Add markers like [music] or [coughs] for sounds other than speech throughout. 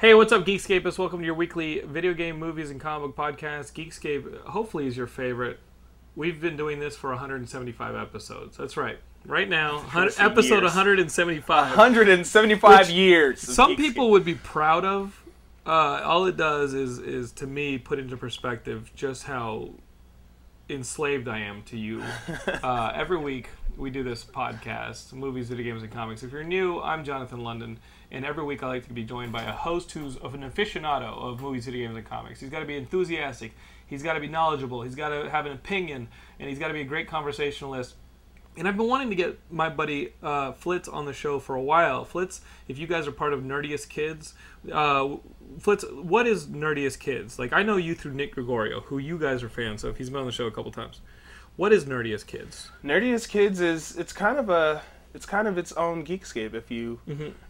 Hey, what's up, Geekscapists? Welcome to your weekly video game, movies, and comic book podcast. Geekscape, hopefully, is your favorite. We've been doing this for 175 episodes. That's right. Right now, episode years. 175. 175 Which years. Some Geekscape. people would be proud of. Uh, all it does is, is to me, put into perspective just how enslaved I am to you. [laughs] uh, every week we do this podcast, movies, video games, and comics. If you're new, I'm Jonathan London, and every week I like to be joined by a host who's of an aficionado of movies, video games, and comics. He's got to be enthusiastic. He's got to be knowledgeable. He's got to have an opinion, and he's got to be a great conversationalist. And I've been wanting to get my buddy uh, Flitz on the show for a while. Flitz, if you guys are part of Nerdiest Kids, uh, Flitz, what is Nerdiest Kids? Like, I know you through Nick Gregorio, who you guys are fans of. He's been on the show a couple times. What is Nerdiest Kids? Nerdiest Kids is it's kind of a it's kind of its own Geekscape if you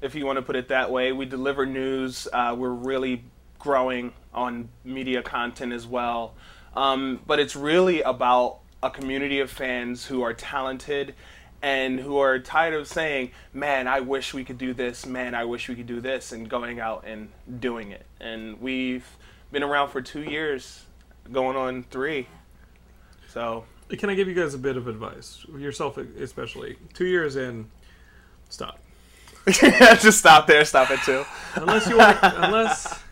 if you want to put it that way. We deliver news. Uh, we're really growing on media content as well, um, but it's really about a community of fans who are talented and who are tired of saying, "Man, I wish we could do this. Man, I wish we could do this," and going out and doing it. And we've been around for two years, going on three. So Can I give you guys a bit of advice? Yourself, especially. Two years in, stop. [laughs] just stop there. Stop it too. Unless you want, [laughs] unless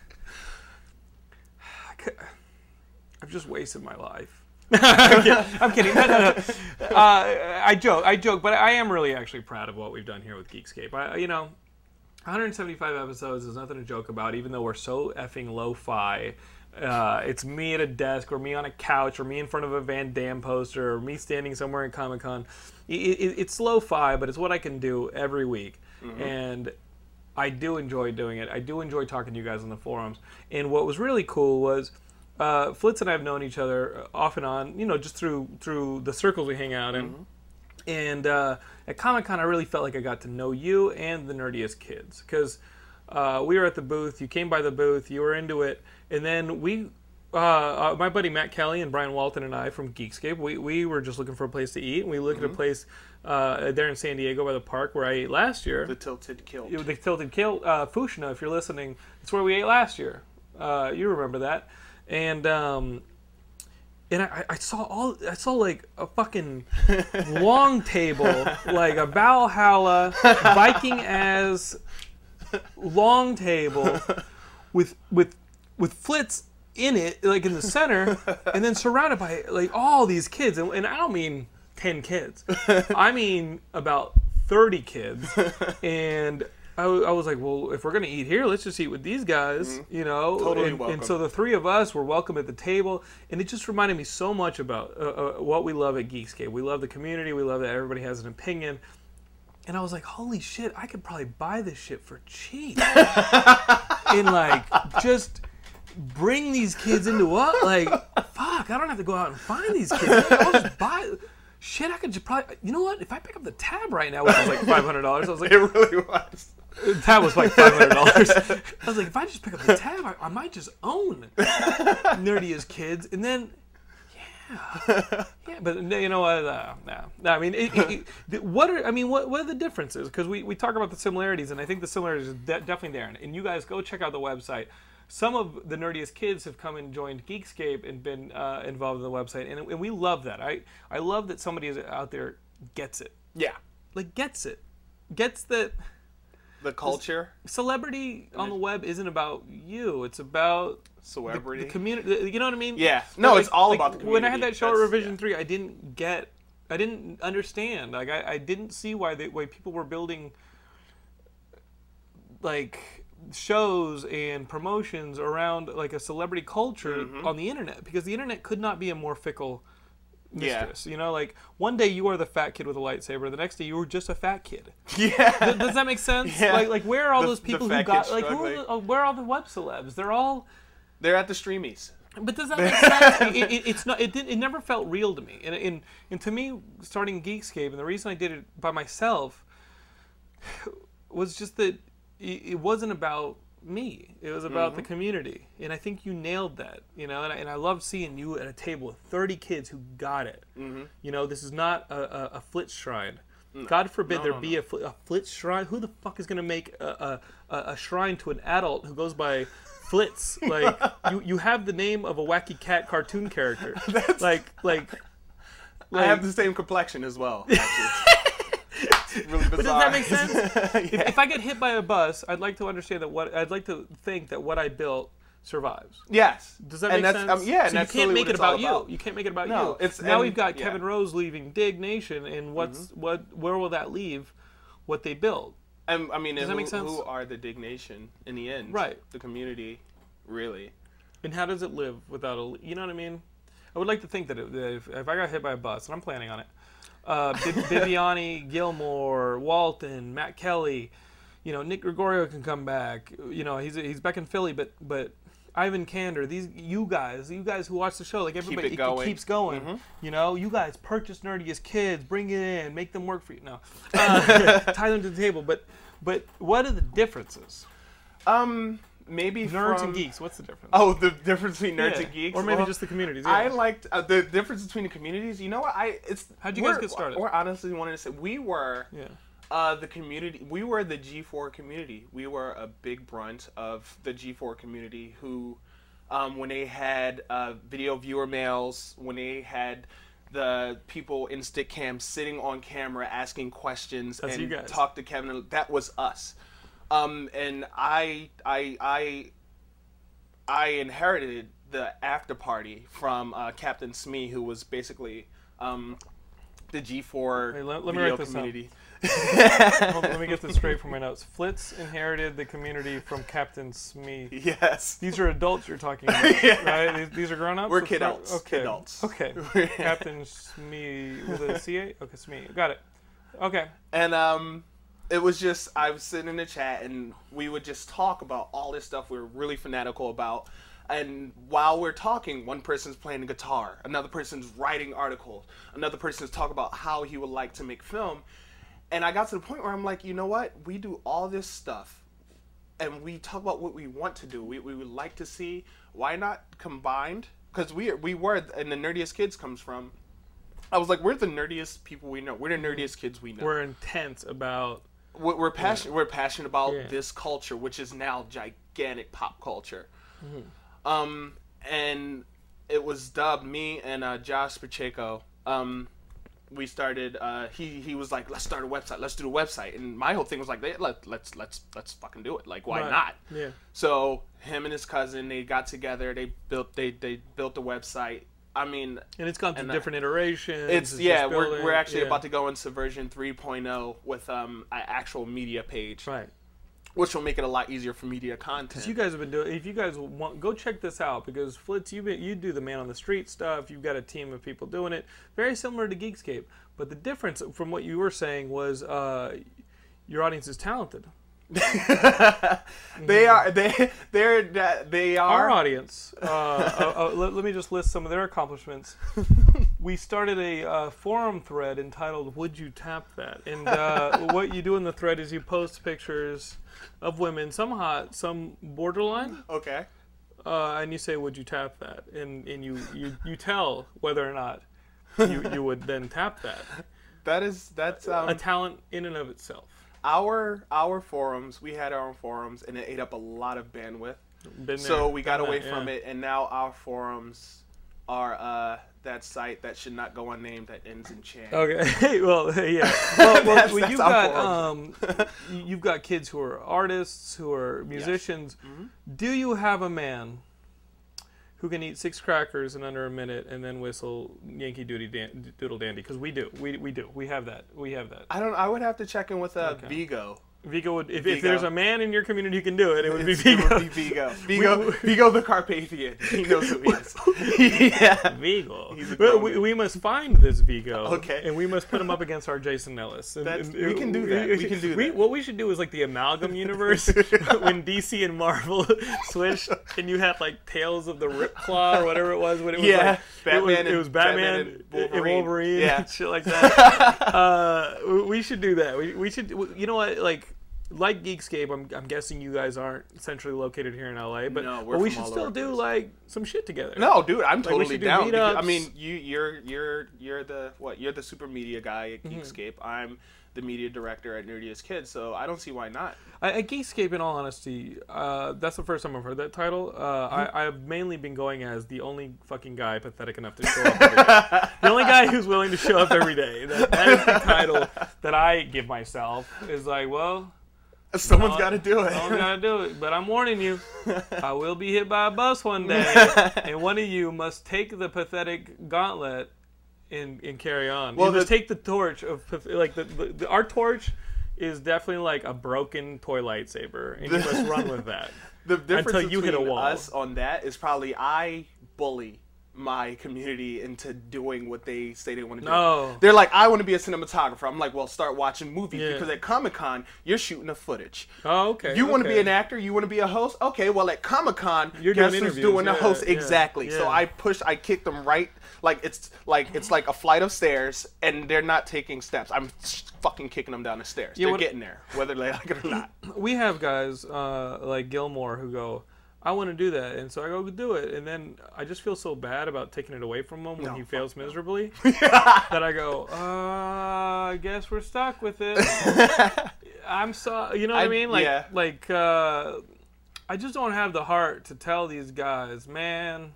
I've just wasted my life. I'm kidding. [laughs] I'm kidding. No, no, no. Uh, I joke. I joke, but I am really actually proud of what we've done here with Geekscape. I, you know, 175 episodes is nothing to joke about, even though we're so effing lo-fi. Uh, it's me at a desk, or me on a couch, or me in front of a Van Damme poster, or me standing somewhere in Comic Con. It, it, it's lo-fi, but it's what I can do every week, and I do enjoy doing it. I do enjoy talking to you guys on the forums. And what was really cool was uh, Flitz and I have known each other off and on, you know, just through through the circles we hang out in. And uh, at Comic Con, I really felt like I got to know you and the nerdiest kids because uh, we were at the booth. You came by the booth. You were into it, and then we. Uh, uh, my buddy Matt Kelly and Brian Walton and I from Geekscape, we, we were just looking for a place to eat. And we looked at a place uh, there in San Diego by the park where I ate last year. The tilted kilt. The Tilted Kilt uh, Fushna, if you're listening, it's where we ate last year. Uh, you remember that, and um, and I, I saw all I saw like a fucking [laughs] long table, like a Valhalla Viking as [laughs] long table with with with Flitz in it, like in the center, [laughs] and then surrounded by like all these kids, and, and I don't mean ten kids, [laughs] I mean about thirty kids, [laughs] and. I, w- I was like, well, if we're gonna eat here, let's just eat with these guys, you know. Mm-hmm. Totally and, welcome. and so the three of us were welcome at the table, and it just reminded me so much about uh, uh, what we love at Geekscape. We love the community. We love that everybody has an opinion. And I was like, holy shit, I could probably buy this shit for cheap. and like, just bring these kids into what? Like, [laughs] fuck, I don't have to go out and find these kids. I'll just buy. Shit, I could just probably. You know what? If I pick up the tab right now, which was like five hundred dollars, I was like, [laughs] It really was. the tab was like five hundred dollars. I was like, if I just pick up the tab, I, I might just own Nerdiest Kids, and then yeah, yeah. But you know what? Uh, no, no. I mean, it, it, it, what are I mean, what what are the differences? Because we we talk about the similarities, and I think the similarities are de- definitely there. And you guys go check out the website. Some of the nerdiest kids have come and joined Geekscape and been uh, involved in the website, and, and we love that. I I love that somebody is out there gets it, Yeah. like gets it, gets that The culture, celebrity on the web isn't about you. It's about celebrity. the community. You know what I mean? Yeah. No, it's all about the community. When I had that show at Revision yeah. Three, I didn't get, I didn't understand. Like I, I didn't see why the why people were building like shows and promotions around like a celebrity culture Mm-hmm. on the internet because the internet could not be a more fickle Yeah. mistress. You know, like one day you are the fat kid with a lightsaber, the next day you were just a fat kid. [laughs] Yeah. Th- Does that make sense? Yeah. Like, like where are all The- those people who got like who are the, uh, where are all the web celebs? They're all. They're at the streamies. But does that [laughs] make sense? it, it, it's not. It didn't. It never felt real to me. And, and and to me, starting Geekscape, and the reason I did it by myself [sighs] was just that it, it wasn't about me. It was about the mm-hmm. community, and I think you nailed that. You know, and I, and I love seeing you at a table with thirty kids who got it. Mm-hmm. You know, this is not a, a, a Flitz shrine. Mm. God forbid there be a, fl- a Flitz shrine. Who the fuck is going to make a, a, a, shrine to an adult who goes by [laughs] Flitz? Like you, you have the name of a wacky cat cartoon character. [laughs] like like. I have the same complexion as well. [laughs] really bizarre. But does that make sense? [laughs] if, Yeah. if I get hit by a bus, I'd like to understand that what I'd like to think that what I built survives. Yes. Does that and make that's, sense? Um, yeah, so you can't make it all about, you. You can't make it about No, you. it's- now and- we've got yeah. Kevin Rose leaving Diggnation, and what's Mm-hmm. what? Where will that leave? What they built? And I mean, and that who, make sense? who are the Diggnation in the end? Right. The community, really. And how does it live without a? You know what I mean? I would like to think that, it, that if, if I got hit by a bus, and I'm planning on it, uh, Viviani, [laughs] Gilmore, Walton, Matt Kelly, you know, Nick Gregorio can come back. You know, he's he's back in Philly, but but Ivan Kander, these you guys, you guys who watch the show, like everybody, it going. keeps going. You know, you guys purchase nerdiest kids, bring it in, make them work for you. No, [laughs] uh, [laughs] tie them to the table. But but what are the differences? Um, maybe Nerds from, and geeks. What's the difference? Oh, the difference between nerds Yeah. and geeks, or maybe Well, just the communities. I liked uh, the difference between the communities. You know what? I it's How'd you guys get started? We're honestly wanted to say we were yeah. uh, the community. We were the G4 community. We were a big brunt of the G4 community who, um, when they had uh, video viewer mails, when they had the people in Stickam sitting on camera asking questions That's and talk to Kevin, that was us. Um, and I, I, I, I inherited the after party from uh, Captain Smee, who was basically um, the G4 Hey, let- let me write this community. Let me get this [laughs] straight from my notes. Flitz inherited the community from Captain Smee. Yes. These are adults you're talking [laughs] about, Yeah. right? These, these are grown-ups? We're It's not- kidults. Okay. Kidults. Okay. [laughs] Captain Smee with a C-A? Okay, Smee. Got it. Okay. And um, it was just I was sitting in the chat and we would just talk about all this stuff we were really fanatical about. And while we're talking, one person's playing guitar, another person's writing articles, another person's talking about how he would like to make film. And I got to the point where I'm like, you know what? We do all this stuff and we talk about what we want to do. We, we would like to see. Why not combined? Because we we were and the nerdiest kids comes from. I was like, we're the nerdiest people we know. We're the nerdiest kids we know. We're intense about... we're, we're passionate. We're passionate about Yeah. this culture, which is now gigantic pop culture. Mm-hmm. Um, and it was dubbed me and uh, Josh Pacheco. Um, we started. Uh, he he was like, let's start a website. Let's do a website. And my whole thing was like, let let's let's let's fucking do it. Like, why Right. not? Yeah. So him and his cousin, they got together. They built they they built the website. I mean, And it's gone through uh, different iterations. it's, yeah, we're, we're actually yeah. about to go into version 3.0 with um an actual media page, Right. which will make it a lot easier for media content. You guys have been doing. If you guys want, go check this out because Flitz, you you do the man on the street stuff. You've got a team of people doing it, very similar to Geekscape. But the difference from what you were saying was uh, your audience is talented. [laughs] they are they they're they Our are audience. Uh, uh, uh, let, let me just list some of their accomplishments. [laughs] we started a uh, forum thread entitled "Would You Tap That?" And uh, [laughs] what you do in the thread is you post pictures of women, some hot, some borderline. okay. uh, and you say, "Would you tap that?" and and you you, you tell whether or not you, you would then tap that. That is that's A um, talent in and of itself. Our our forums. We had our own forums, and it ate up a lot of bandwidth. Been So there, we got away that, from yeah. it, and now our forums are uh that site that should not go unnamed that ends in chan. Okay. [laughs] well, yeah. Well, [laughs] well, That's- well, that's you've our got um, [laughs] you- you've got kids who are artists, who are musicians. Mm-hmm. Do you have a man who can eat six crackers in under a minute and then whistle Yankee Doodle, Dan- Doodle Dandy? Because we do. We, we do. We have that. We have that. I don't. I would have to check in with uh, Okay. Vigo. Vigo would. If, if there's a man in your community who can do it, it would be [laughs] Vigo. Would be Vigo. Vigo, Vigo the Carpathian. [laughs] He knows who he is. [laughs] yeah. Vigo. He's a Well, grown we, we must find this Vigo. Okay. And we must put him up against our Jason Ellis. And, and- we can do that. We can do we- that. What we should do is like the amalgam universe when DC and Marvel switched, and you had like Tales of the Ripclaw or whatever it was. When it was Yeah, like, Batman it was, and- it was Batman, Batman and and Wolverine, Wolverine. Wolverine Yeah. and shit like that. uh, we should do that. We, we should. You know what? Like. Like Geekscape, I'm, I'm guessing you guys aren't centrally located here in LA, but, No, but we should still do place. like some shit together. No, dude, I'm we totally do down. because- I mean, you, you're you're you're the what? You're the super media guy at Mm-hmm. Geekscape. I'm the media director at Nerdiest Kids, so I don't see why not. I, at Geekscape, in all honesty, uh, that's the first time I've heard that title. Uh, I, I've mainly been going as the only fucking guy pathetic enough to show up every day. [laughs] the only guy who's willing to show up every day. That, that is the title [laughs] that I give myself. Is like, well, [laughs] Someone's got to do it. I'm gonna do it, but I'm warning you, [laughs] I will be hit by a bus one day, [laughs] and one of you must take the pathetic gauntlet and, and carry on. Well, you must take the torch of like the, the, the our torch is definitely like a broken toy lightsaber, and you must run with that. the difference until you hit a between wall. us on that is probably I bully my community into doing what they say they want to do. No. They're like, I want to be a cinematographer. I'm like, well, start watching movies Yeah. because at Comic Con you're shooting the footage. Oh, okay. You want to be an actor? You want to be a host? Okay, well at Comic Con, You're guess doing who's doing the host yeah, exactly? So. I push, I kick them right, like it's like it's like a flight of stairs, and they're not taking steps. I'm fucking kicking them down the stairs. Yeah, they're what- getting there, whether they [laughs] like it or not. we have guys uh, like Gilmore who go, I want to do that, and so I go do it, and then I just feel so bad about taking it away from him when No, he fails miserably [laughs] that I go, uh, I guess we're stuck with it. [laughs] I'm so, you know what I, I- mean? Like, yeah. like, uh, I just don't have the heart to tell these guys, man.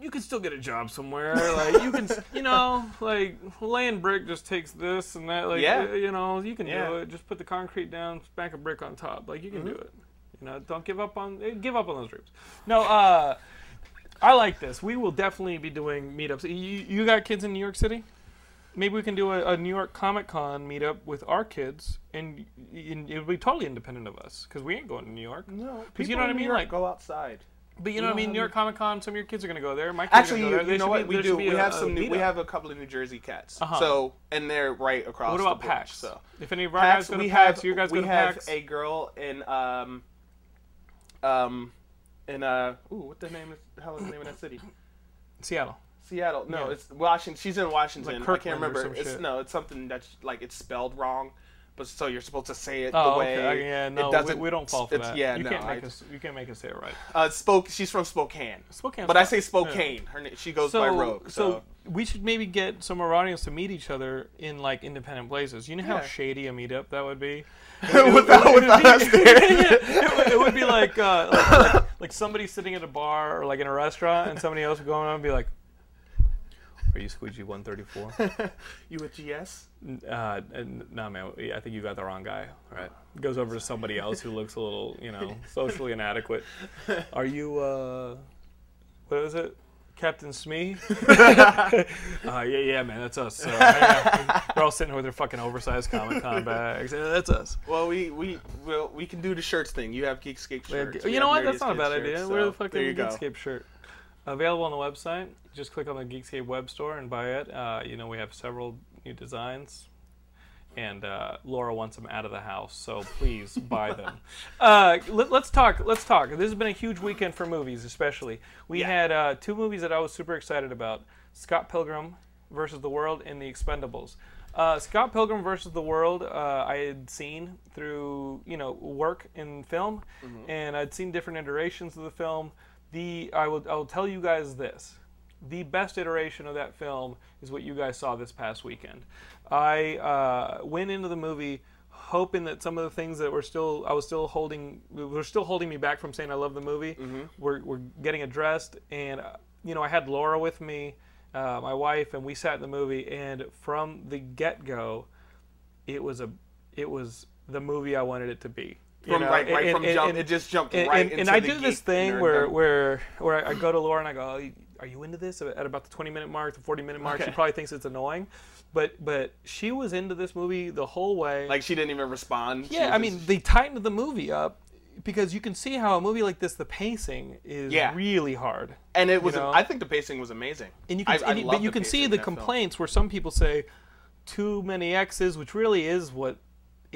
You can still get a job somewhere. Like you can, [laughs] you know, like laying brick just takes this and that. Like Yeah. you know, you can Yeah. do it. Just put the concrete down, smack a brick on top. Like you can Mm-hmm. do it. You know, don't give up on eh, give up on those dreams. No, uh, I like this. We will definitely be doing meetups. You, you got kids in New York City? Maybe we can do a, a New York Comic Con meetup with our kids, and, and it would be totally independent of us because we ain't going to New York. No, because you know what I mean. Like, go outside. but you know you what I mean. New York Comic Con. Some of your kids are gonna go there. My kids Actually, are you, go there. you There know what be- we do? We a- have a some. New, we have a couple of New Jersey cats. Uh-huh. So and they're right across. What about PAX? So If any of our PAX, guys go we to PAX, have you guys we go to have a girl in um um in uh ooh what the name is the hell is the name of that city? Seattle. Seattle. No, Yeah. it's Washington. She's in Washington. I can't remember. It's shit. no, it's something that's like it's spelled wrong, but so you're supposed to say it Oh, the way okay. Yeah, no, it doesn't. we, we don't fall for that. Yeah, you no. can't I- make us. You can't make us say it right. uh, spoke. She's from Spokane. Spokane. But I say Spokane. Her na- she goes by Rogue. So, we should maybe get some of our audience to meet each other in like independent places. You know how Yeah. shady a meetup that would be. [laughs] without, without us [laughs] there. it, would, it would be like, uh, like, like like somebody sitting at a bar or like in a restaurant, and somebody else would go on and be like, "Are you squeegee 134?" [laughs] You with GS? Uh, no, man. I think you got the wrong guy. All right. Goes over to somebody else who looks a little, you know, [laughs] socially inadequate. Are you, uh, what is it? Captain Smee? [laughs] uh, yeah, yeah, man, that's us. Yeah. We're all sitting here with our fucking oversized Comic Con bags. Yeah, that's us. Well, we we well, we can do the shirts thing. You have Geekscape shirts. we you know what? That's not a bad shirts, idea. so We're the fucking you go. Geekscape shirt. Available on the website. Just click on the Geekscape web store and buy it. Uh, you know, we have several new designs. And uh, Laura wants them out of the house, so please [laughs] buy them. Uh, let, us talk. Let's talk. This has been a huge weekend for movies, especially. We Yeah. had uh, two movies that I was super excited about: Scott Pilgrim versus the World and The Expendables. Uh, Scott Pilgrim versus the World, uh, I had seen through you know work in film, and I'd seen different iterations of the film. The I will I will tell you guys this: the best iteration of that film is what you guys saw this past weekend. I uh, went into the movie hoping that some of the things that were still I was still holding were still holding me back from saying I love the movie were, were getting addressed. And uh, you know I had Laura with me uh, my wife and we sat in the movie. And from the get-go it was a it was the movie I wanted it to be From know, right, right and- from and- jump, and- it just jumped and, right and, I do this thing where where where I, I go to Laura and I go, "Oh, "Are you into this?" At about the 20 minute mark, the 40 minute mark, she probably thinks it's annoying, but but she was into this movie the whole way. Like she didn't even respond. Yeah, I just- mean, they tightened the movie up because you can see how a movie like this, the pacing is Yeah. really hard. and it was. know? I think the pacing was amazing. And you can, I, I and you- love but you can see the that film. complaints where some people say too many X's, which really is what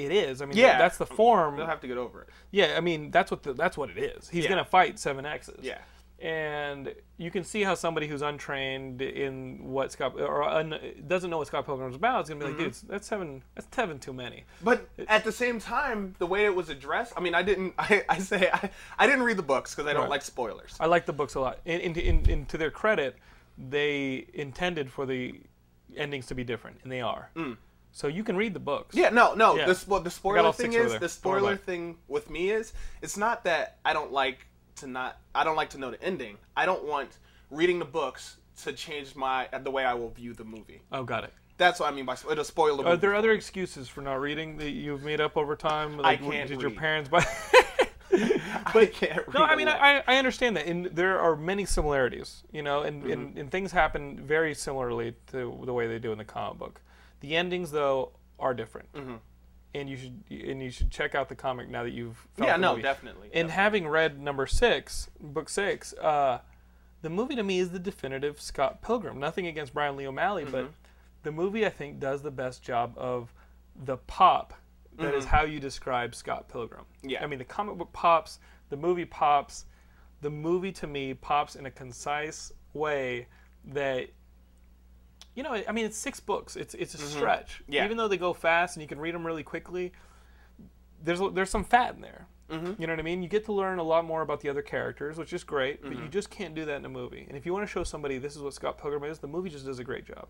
it is. I mean, Yeah. that's the form. They'll have to get over it. Yeah, I mean that's what the, that's what it is. He's Yeah. gonna fight seven X's. Yeah. And you can see how somebody who's untrained in what Scott or un, doesn't know what Scott Pilgrim's about is gonna be Mm-hmm. like, dude, that's seven. That's seven too many. But at the same time, the way it was addressed, I mean, I didn't. [laughs] I, I say I, I didn't read the books because I don't Right. like spoilers. I like the books a lot. And, and, and, and to their credit, they intended for the endings to be different, and they are. So you can read the books. Yeah, no, no. Yeah. The, spo- the spoiler thing is the spoiler thing with me is it's not that I don't like to not I don't like to know the ending. I don't want reading the books to change my the way I will view the movie. Oh, got it. That's what I mean by it'll spoil the Are movie. there other excuses for not reading that you've made up over time? Like, can't did your parents buy? [laughs] [laughs] But I can't read No, I mean. I, I understand that, and there are many similarities, you know, and, Mm-hmm. and, and things happen very similarly to the way they do in the comic book. The endings, though, are different, Mm-hmm. and you should and you should check out the comic now that you've Yeah, no, movie. definitely, And having read number six, book six, uh, the movie to me is the definitive Scott Pilgrim. Nothing against Brian Lee O'Malley, but Mm-hmm. the movie I think does the best job of the pop. That is how you describe Scott Pilgrim. Mm-hmm. Yeah. I mean, the comic book pops, the movie pops. The movie to me pops in a concise way that, you know, I mean, it's six books. It's it's a stretch. Mm-hmm. Yeah. Even though they go fast and you can read them really quickly, there's there's some fat in there. Mm-hmm. You know what I mean? You get to learn a lot more about the other characters, which is great. But Mm-hmm. you just can't do that in a movie. And if you want to show somebody this is what Scott Pilgrim is, the movie just does a great job.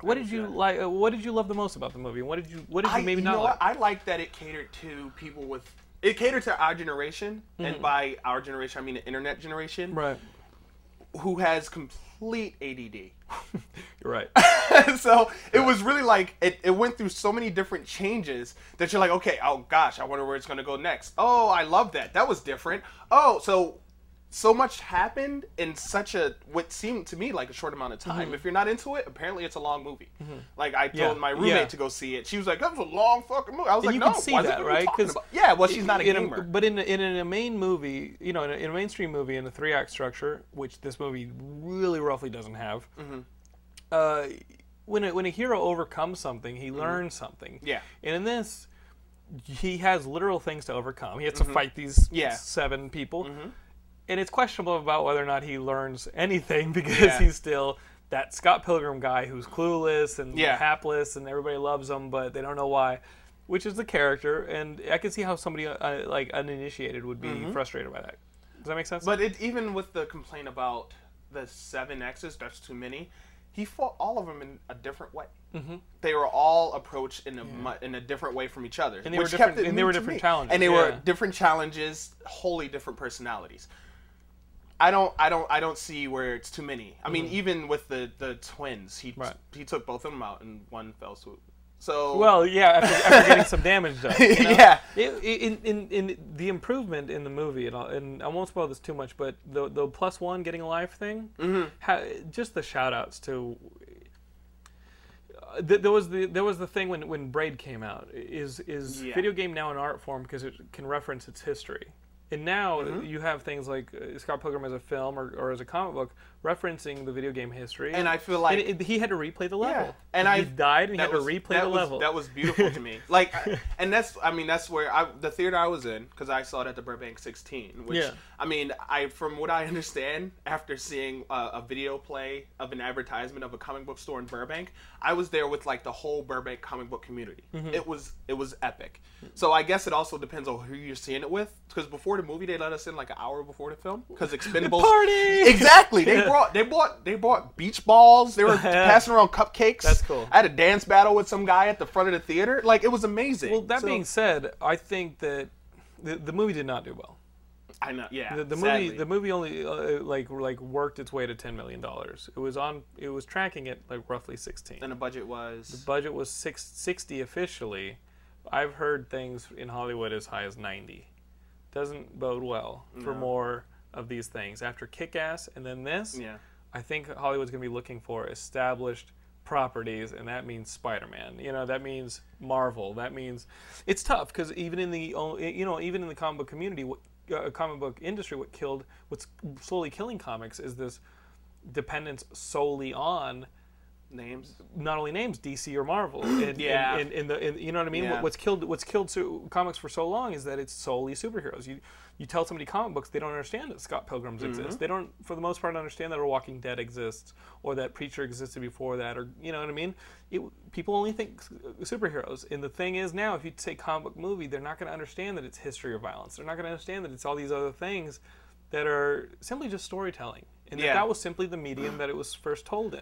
What did you like? Uh, what did you love the most about the movie? What did you What did you I, maybe you not know like? I like that it catered to people with it catered to our generation, and by our generation I mean the internet generation, Mm-hmm. Right. Who has complete ADD. [laughs] You're right. [laughs] so it was really like it, it went through so many different changes that you're like, okay, oh gosh, I wonder where it's gonna go next. Oh, I love that. That was different. Oh, so so much happened in such a what seemed to me like a short amount of time. If you're not into it, apparently it's a long movie. Like I told Mm-hmm. Yeah. my roommate Yeah. to go see it. She was like, "That was a long fucking movie." I was And like, you "No, can see that, What are you right? Because yeah, well, she's not a gamer. but in a, in a main movie, you know, in a, in a mainstream movie, in a three act structure, which this movie really roughly doesn't have, Mm-hmm. uh, when a, when a hero overcomes something, he learns something. Mm-hmm. Yeah. And in this, he has literal things to overcome. He has to fight these Mm-hmm. Yeah. seven people, and it's questionable about whether or not he learns anything [laughs] because Yeah. he's still that Scott Pilgrim guy who's clueless and Yeah. hapless, and everybody loves him, but they don't know why. Which is the character, and I can see how somebody uh, like uninitiated would be frustrated by that. Does that make sense? Mm-hmm. But it, even with the complaint about the seven X's, that's too many. He fought all of them in a different way. Mm-hmm. They were all approached in a mu- in a different way from each other, And they were different- and they were different me. challenges, And they yeah. were different challenges, wholly different personalities. I don't, I don't, I don't see where it's too many. I mean, even with the the twins, he Mm-hmm. Right. he took both of them out in one fell swoop. So Well, yeah, after, after [laughs] getting some damage done. you know? Yeah. It, in, in, in the improvement in the movie, and, I'll, and I won't spoil this too much, but the the plus one getting a life thing, Mm-hmm. ha, just the shout outs to. Uh, there was the there was the thing when when Braid came out is is Yeah. video game now an art form because it can reference its history. And now Mm-hmm. you have things like uh, Scott Pilgrim as a film or, or as a comic book referencing the video game history. And I feel like- it- he had to replay the level. and he I died and he had was- to replay the was, level. That was beautiful to me. Like, [laughs] and that's I mean that's where I the theater I was in because I saw it at the Burbank 16. Which Yeah. I mean I from what I understand after seeing a, a video play of an advertisement of a comic book store in Burbank, I was there with like the whole Burbank comic book community. Mm-hmm. It was it was epic. So I guess it also depends on who you're seeing it with because before the movie they let us in like an hour before the film because [laughs] Expendables Party! exactly they [laughs] brought they bought they bought beach balls they were [laughs] passing around cupcakes That's cool. I had a dance battle with some guy at the front of the theater like it was amazing Well, that So- being said, I think that the, the movie did not do well. I know yeah The, the movie the movie only uh, like like worked its way to ten million dollars. It was on it was tracking at like roughly sixteen. and the budget was the Budget was six, 60 officially. I've heard things in Hollywood as high as ninety. Doesn't bode well for more of these things. After Kick Ass and then this, Yeah. I think Hollywood's going to be looking for established properties, and that means Spider-Man. You know, that means Marvel. That means it's tough because even in the you know even in the comic book community, what uh, comic book industry, what killed what's slowly killing comics is this dependence solely on Names. not only names DC or Marvel. [clears throat] In, Yeah. In, in, in the in, you know what I mean. Yeah. What's killed what's killed comics for so long is that it's solely superheroes. You you tell somebody comic books, they don't understand that Scott Pilgrims Mm-hmm. exist. They don't, for the most part, understand that a Walking Dead exists or that Preacher existed before that, or you know what I mean. It, people only think superheroes. And the thing is now, if you say comic book movie, they're not going to understand that it's history or violence. They're not going to understand that it's all these other things that are simply just storytelling. And that that was simply the medium that it was first told in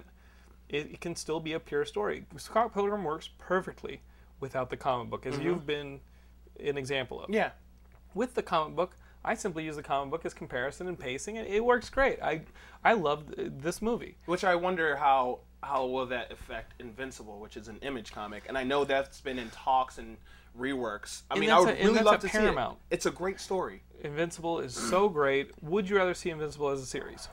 it, it can still be a pure story. Scott Pilgrim works perfectly without the comic book, as Mm-hmm. you've been an example of. Yeah. With the comic book, I simply use the comic book as comparison and pacing, and it works great. I I loved uh, this movie. Which I wonder how how will that affect Invincible, which is an image comic, and I know that's been in talks and reworks. I And mean, I would a- really love to Paramount. see it. It's a great story. Invincible is so great. Would you rather see Invincible as a series?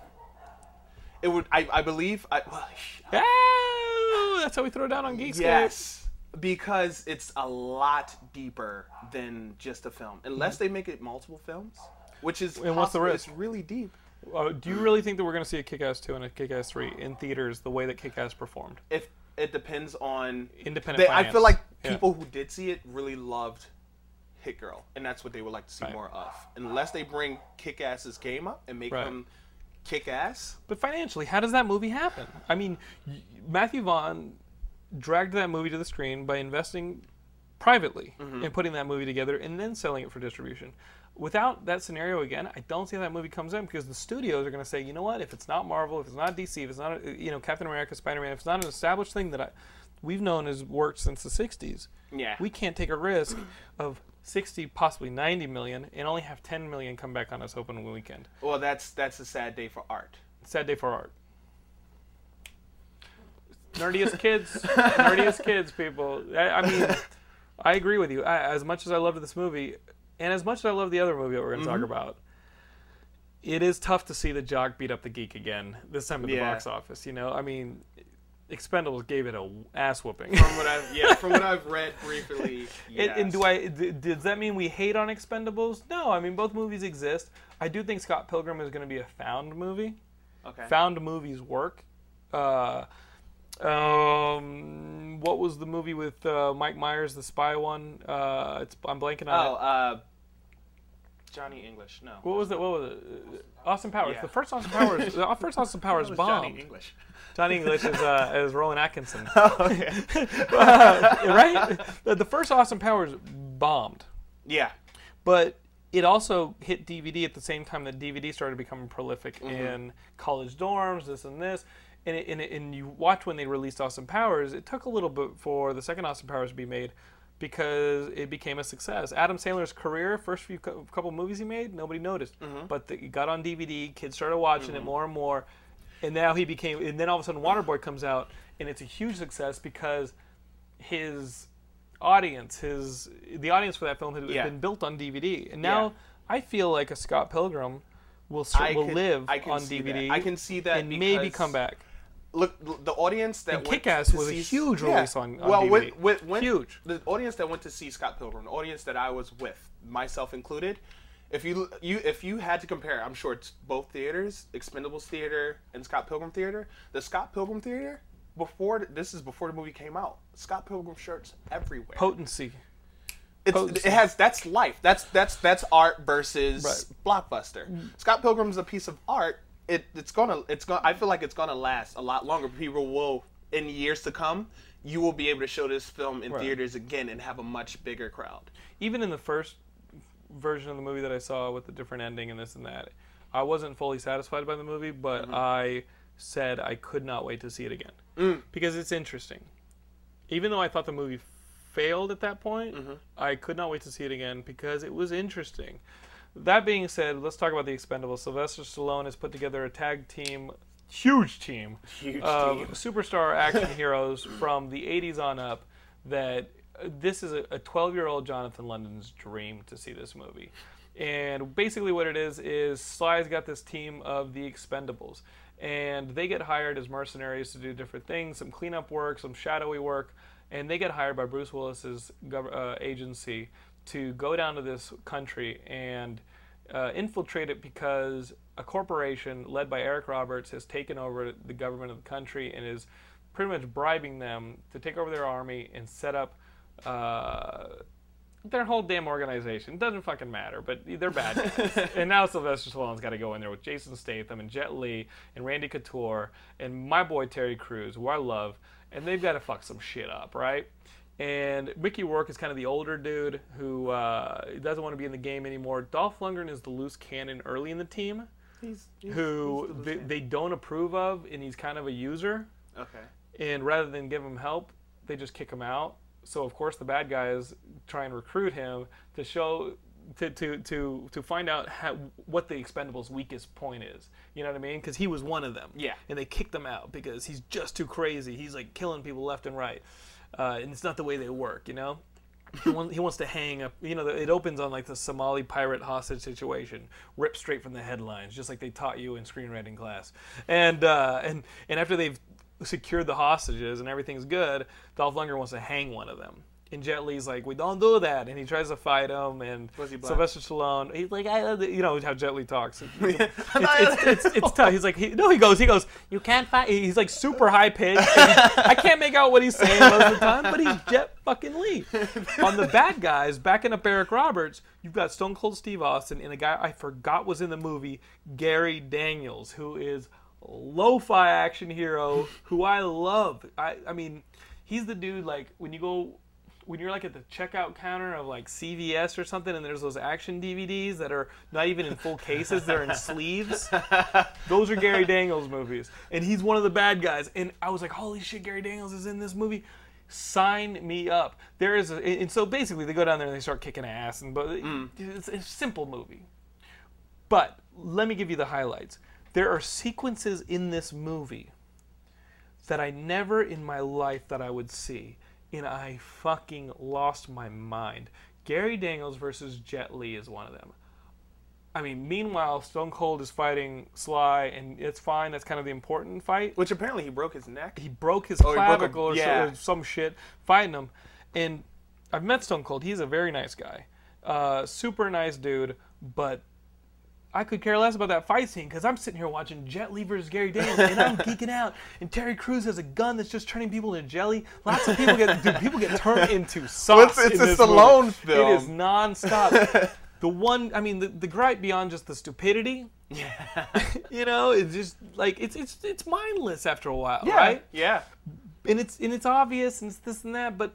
It would. I, I believe. I, well, Oh, that's how we throw down on Geekscape. yes, because it's a lot deeper than just a film. Unless they make it multiple films, which is And what's the risk? It's really deep. Uh, do you really think that we're going to see a Kick-Ass 2 and a Kick-Ass 3 in theaters the way that Kick-Ass performed? If it depends on Independent They, I feel like Yeah. people who did see it really loved Hit Girl, and that's what they would like to see Right. more of. Unless they bring Kick Ass's game up and make Right. him kick ass. But financially, how does that movie happen? I mean, Matthew Vaughn dragged that movie to the screen by investing privately and putting that movie together and then selling it for distribution. Without that scenario again, I don't see how that movie comes in because the studios are going to say, you know what, if it's not Marvel, if it's not DC, if it's not uh, you know Captain America, Spider Man, if it's not an established thing that I, we've known has worked since the '60s, Yeah. we can't take a risk of 60, possibly 90 million, and only have 10 million come back on us opening weekend. Well, that's that's a sad day for art. Sad day for art. Nerdiest kids, [laughs] nerdiest kids, people. I, I mean, I agree with you. I, as much as I loved this movie, and as much as I love the other movie that we're going to Mm-hmm. talk about, it is tough to see the jock beat up the geek again. This time at the Yeah. box office. You know, I mean, Expendables gave it a ass whooping. From what I've yeah, from what I've read briefly. And, and do yes. I? d- Does that mean we hate on Expendables? No, I mean both movies exist. I do think Scott Pilgrim is going to be a found movie. Okay. Found movies work. Uh, um, what was the movie with uh, Mike Myers, the spy one? Uh, it's I'm blanking on Oh, it. uh, Johnny English. No. What was it? What was it? Uh, Austin Powers. Yeah. The first Austin Powers. the first Austin [laughs] Powers That was bombed. Johnny English. Johnny English is uh, is Rowan Atkinson. [laughs] okay. [laughs] Uh, right? The, the first Austin Powers bombed. Yeah. but it also hit DVD at the same time that DVD started becoming prolific Mm-hmm. in college dorms, this and this. And, it, and, it, and you watch when they released Austin Powers, it took a little bit for the second Austin Powers to be made because it became a success. Adam Sandler's career, first few cou- couple movies he made, nobody noticed. Mm-hmm. But the, it got on DVD, kids started watching it more and more. And now he became, and then all of a sudden Waterboy comes out, and it's a huge success because his audience, his the audience for that film had Yeah. been built on DVD, and now Yeah. I feel like a Scott Pilgrim will ser- I will could- live I can on see DVD. that. I can see that and maybe because- come back. Look, the audience that And went Kick-Ass to was a see, huge release on- on well, DVD. With, with, when, Huge. The audience that went to see Scott Pilgrim, the audience that I was with, myself included. If you you if you had to compare, I'm sure it's both theaters, Expendables theater and Scott Pilgrim theater. The Scott Pilgrim theater before this is before the movie came out. Scott Pilgrim shirts everywhere. Potency. It's, potency. it has that's life. That's that's that's art versus Right. blockbuster. Mm. Scott Pilgrim's a piece of art. It it's gonna it's gonna. I feel like it's gonna last a lot longer. People will in years to come. You will be able to show this film in Right. theaters again and have a much bigger crowd. Even in the first version of the movie that I saw with the different ending and this and that, I wasn't fully satisfied by the movie, but Mm-hmm. I said I could not wait to see it again Mm. because it's interesting. Even though I thought the movie failed at that point, Mm-hmm. I could not wait to see it again because it was interesting. That being said, let's talk about the Expendables. Sylvester Stallone has put together a tag team, huge team, Huge of team. superstar action heroes from the 80s on up. That this is a 12 year old Jonathan London's dream to see this movie. And basically, what it is is Sly's got this team of the Expendables, and they get hired as mercenaries to do different things, some cleanup work, some shadowy work, and they get hired by Bruce Willis's uh, agency to go down to this country and uh, infiltrate it because a corporation led by Eric Roberts has taken over the government of the country and is pretty much bribing them to take over their army and set up uh, their whole damn organization. Doesn't fucking matter, but they're bad [laughs] guys. and now Sylvester Stallone's got to go in there with Jason Statham and Jet Li and Randy Couture and my boy Terry Crews, who I love, and they've got to fuck some shit up, right? And Mickey Rourke is kind of the older dude who uh, doesn't want to be in the game anymore. Dolph Lundgren is the loose cannon early in the team, He's, he's who he's the they, they don't approve of, and he's kind of a user okay. and rather than give him help, they just kick him out. So of course the bad guys try and recruit him to show to to to to find out how, what the Expendables' weakest point is. You know what I mean? Because he was one of them. Yeah. And they kicked him out because he's just too crazy. He's like killing people left and right, uh, and it's not the way they work. You know. he, want, he wants to hang up. You know, it opens on like the Somali pirate hostage situation, ripped straight from the headlines, just like they taught you in screenwriting class. And uh, and and after they've secured the hostages and everything's good, Dolph Lundgren wants to hang one of them. And Jet Li's like, we don't do that, and he tries to fight him. And Was he black? Sylvester Stallone, he's like, I, you know how Jet Li talks. [laughs] It's, it's, it's, it's tough. He's like, he, no, he goes, he goes, you can't fight. He's like super high pitched. I can't make out what he's saying most of the time, but he's Jet fucking Li. On the bad guys, backing up Eric Roberts, you've got Stone Cold Steve Austin and a guy I forgot was in the movie, Gary Daniels, who is lo-fi action hero who I love. I, I mean, he's the dude like when you go when you're like at the checkout counter of like CVS or something, and there's those action DVDs that are not even in full cases; they're in sleeves. [laughs] Those are Gary Daniels movies, and he's one of the bad guys. And I was like, "Holy shit, Gary Daniels is in this movie." Sign me up. There is, a, and so basically they go down there and they start kicking ass, and but mm. it's, it's a simple movie. But let me give you the highlights. There are sequences in this movie that I never in my life that I would see, and I fucking lost my mind. Gary Daniels versus Jet Li is one of them. I mean, meanwhile, Stone Cold is fighting Sly, and it's fine. That's kind of the important fight. Which apparently he broke his neck. He broke his Oh, he broke a- clavicle or, yeah. or some shit fighting him. And I've met Stone Cold. He's a very nice guy, uh, super nice dude. But I could care less about that fight scene because I'm sitting here watching Jet Li versus Gary Daniels, and I'm geeking out. And Terry Crews has a gun that's just turning people into jelly. Lots of people get dude, people get turned into sauce. it's in a Stallone movie. film. It is nonstop. [laughs] the one, I mean, the, the gripe beyond just the stupidity. Yeah. [laughs] you know, it's just like it's it's it's mindless after a while, right? Yeah. and it's and it's obvious and it's this and that, but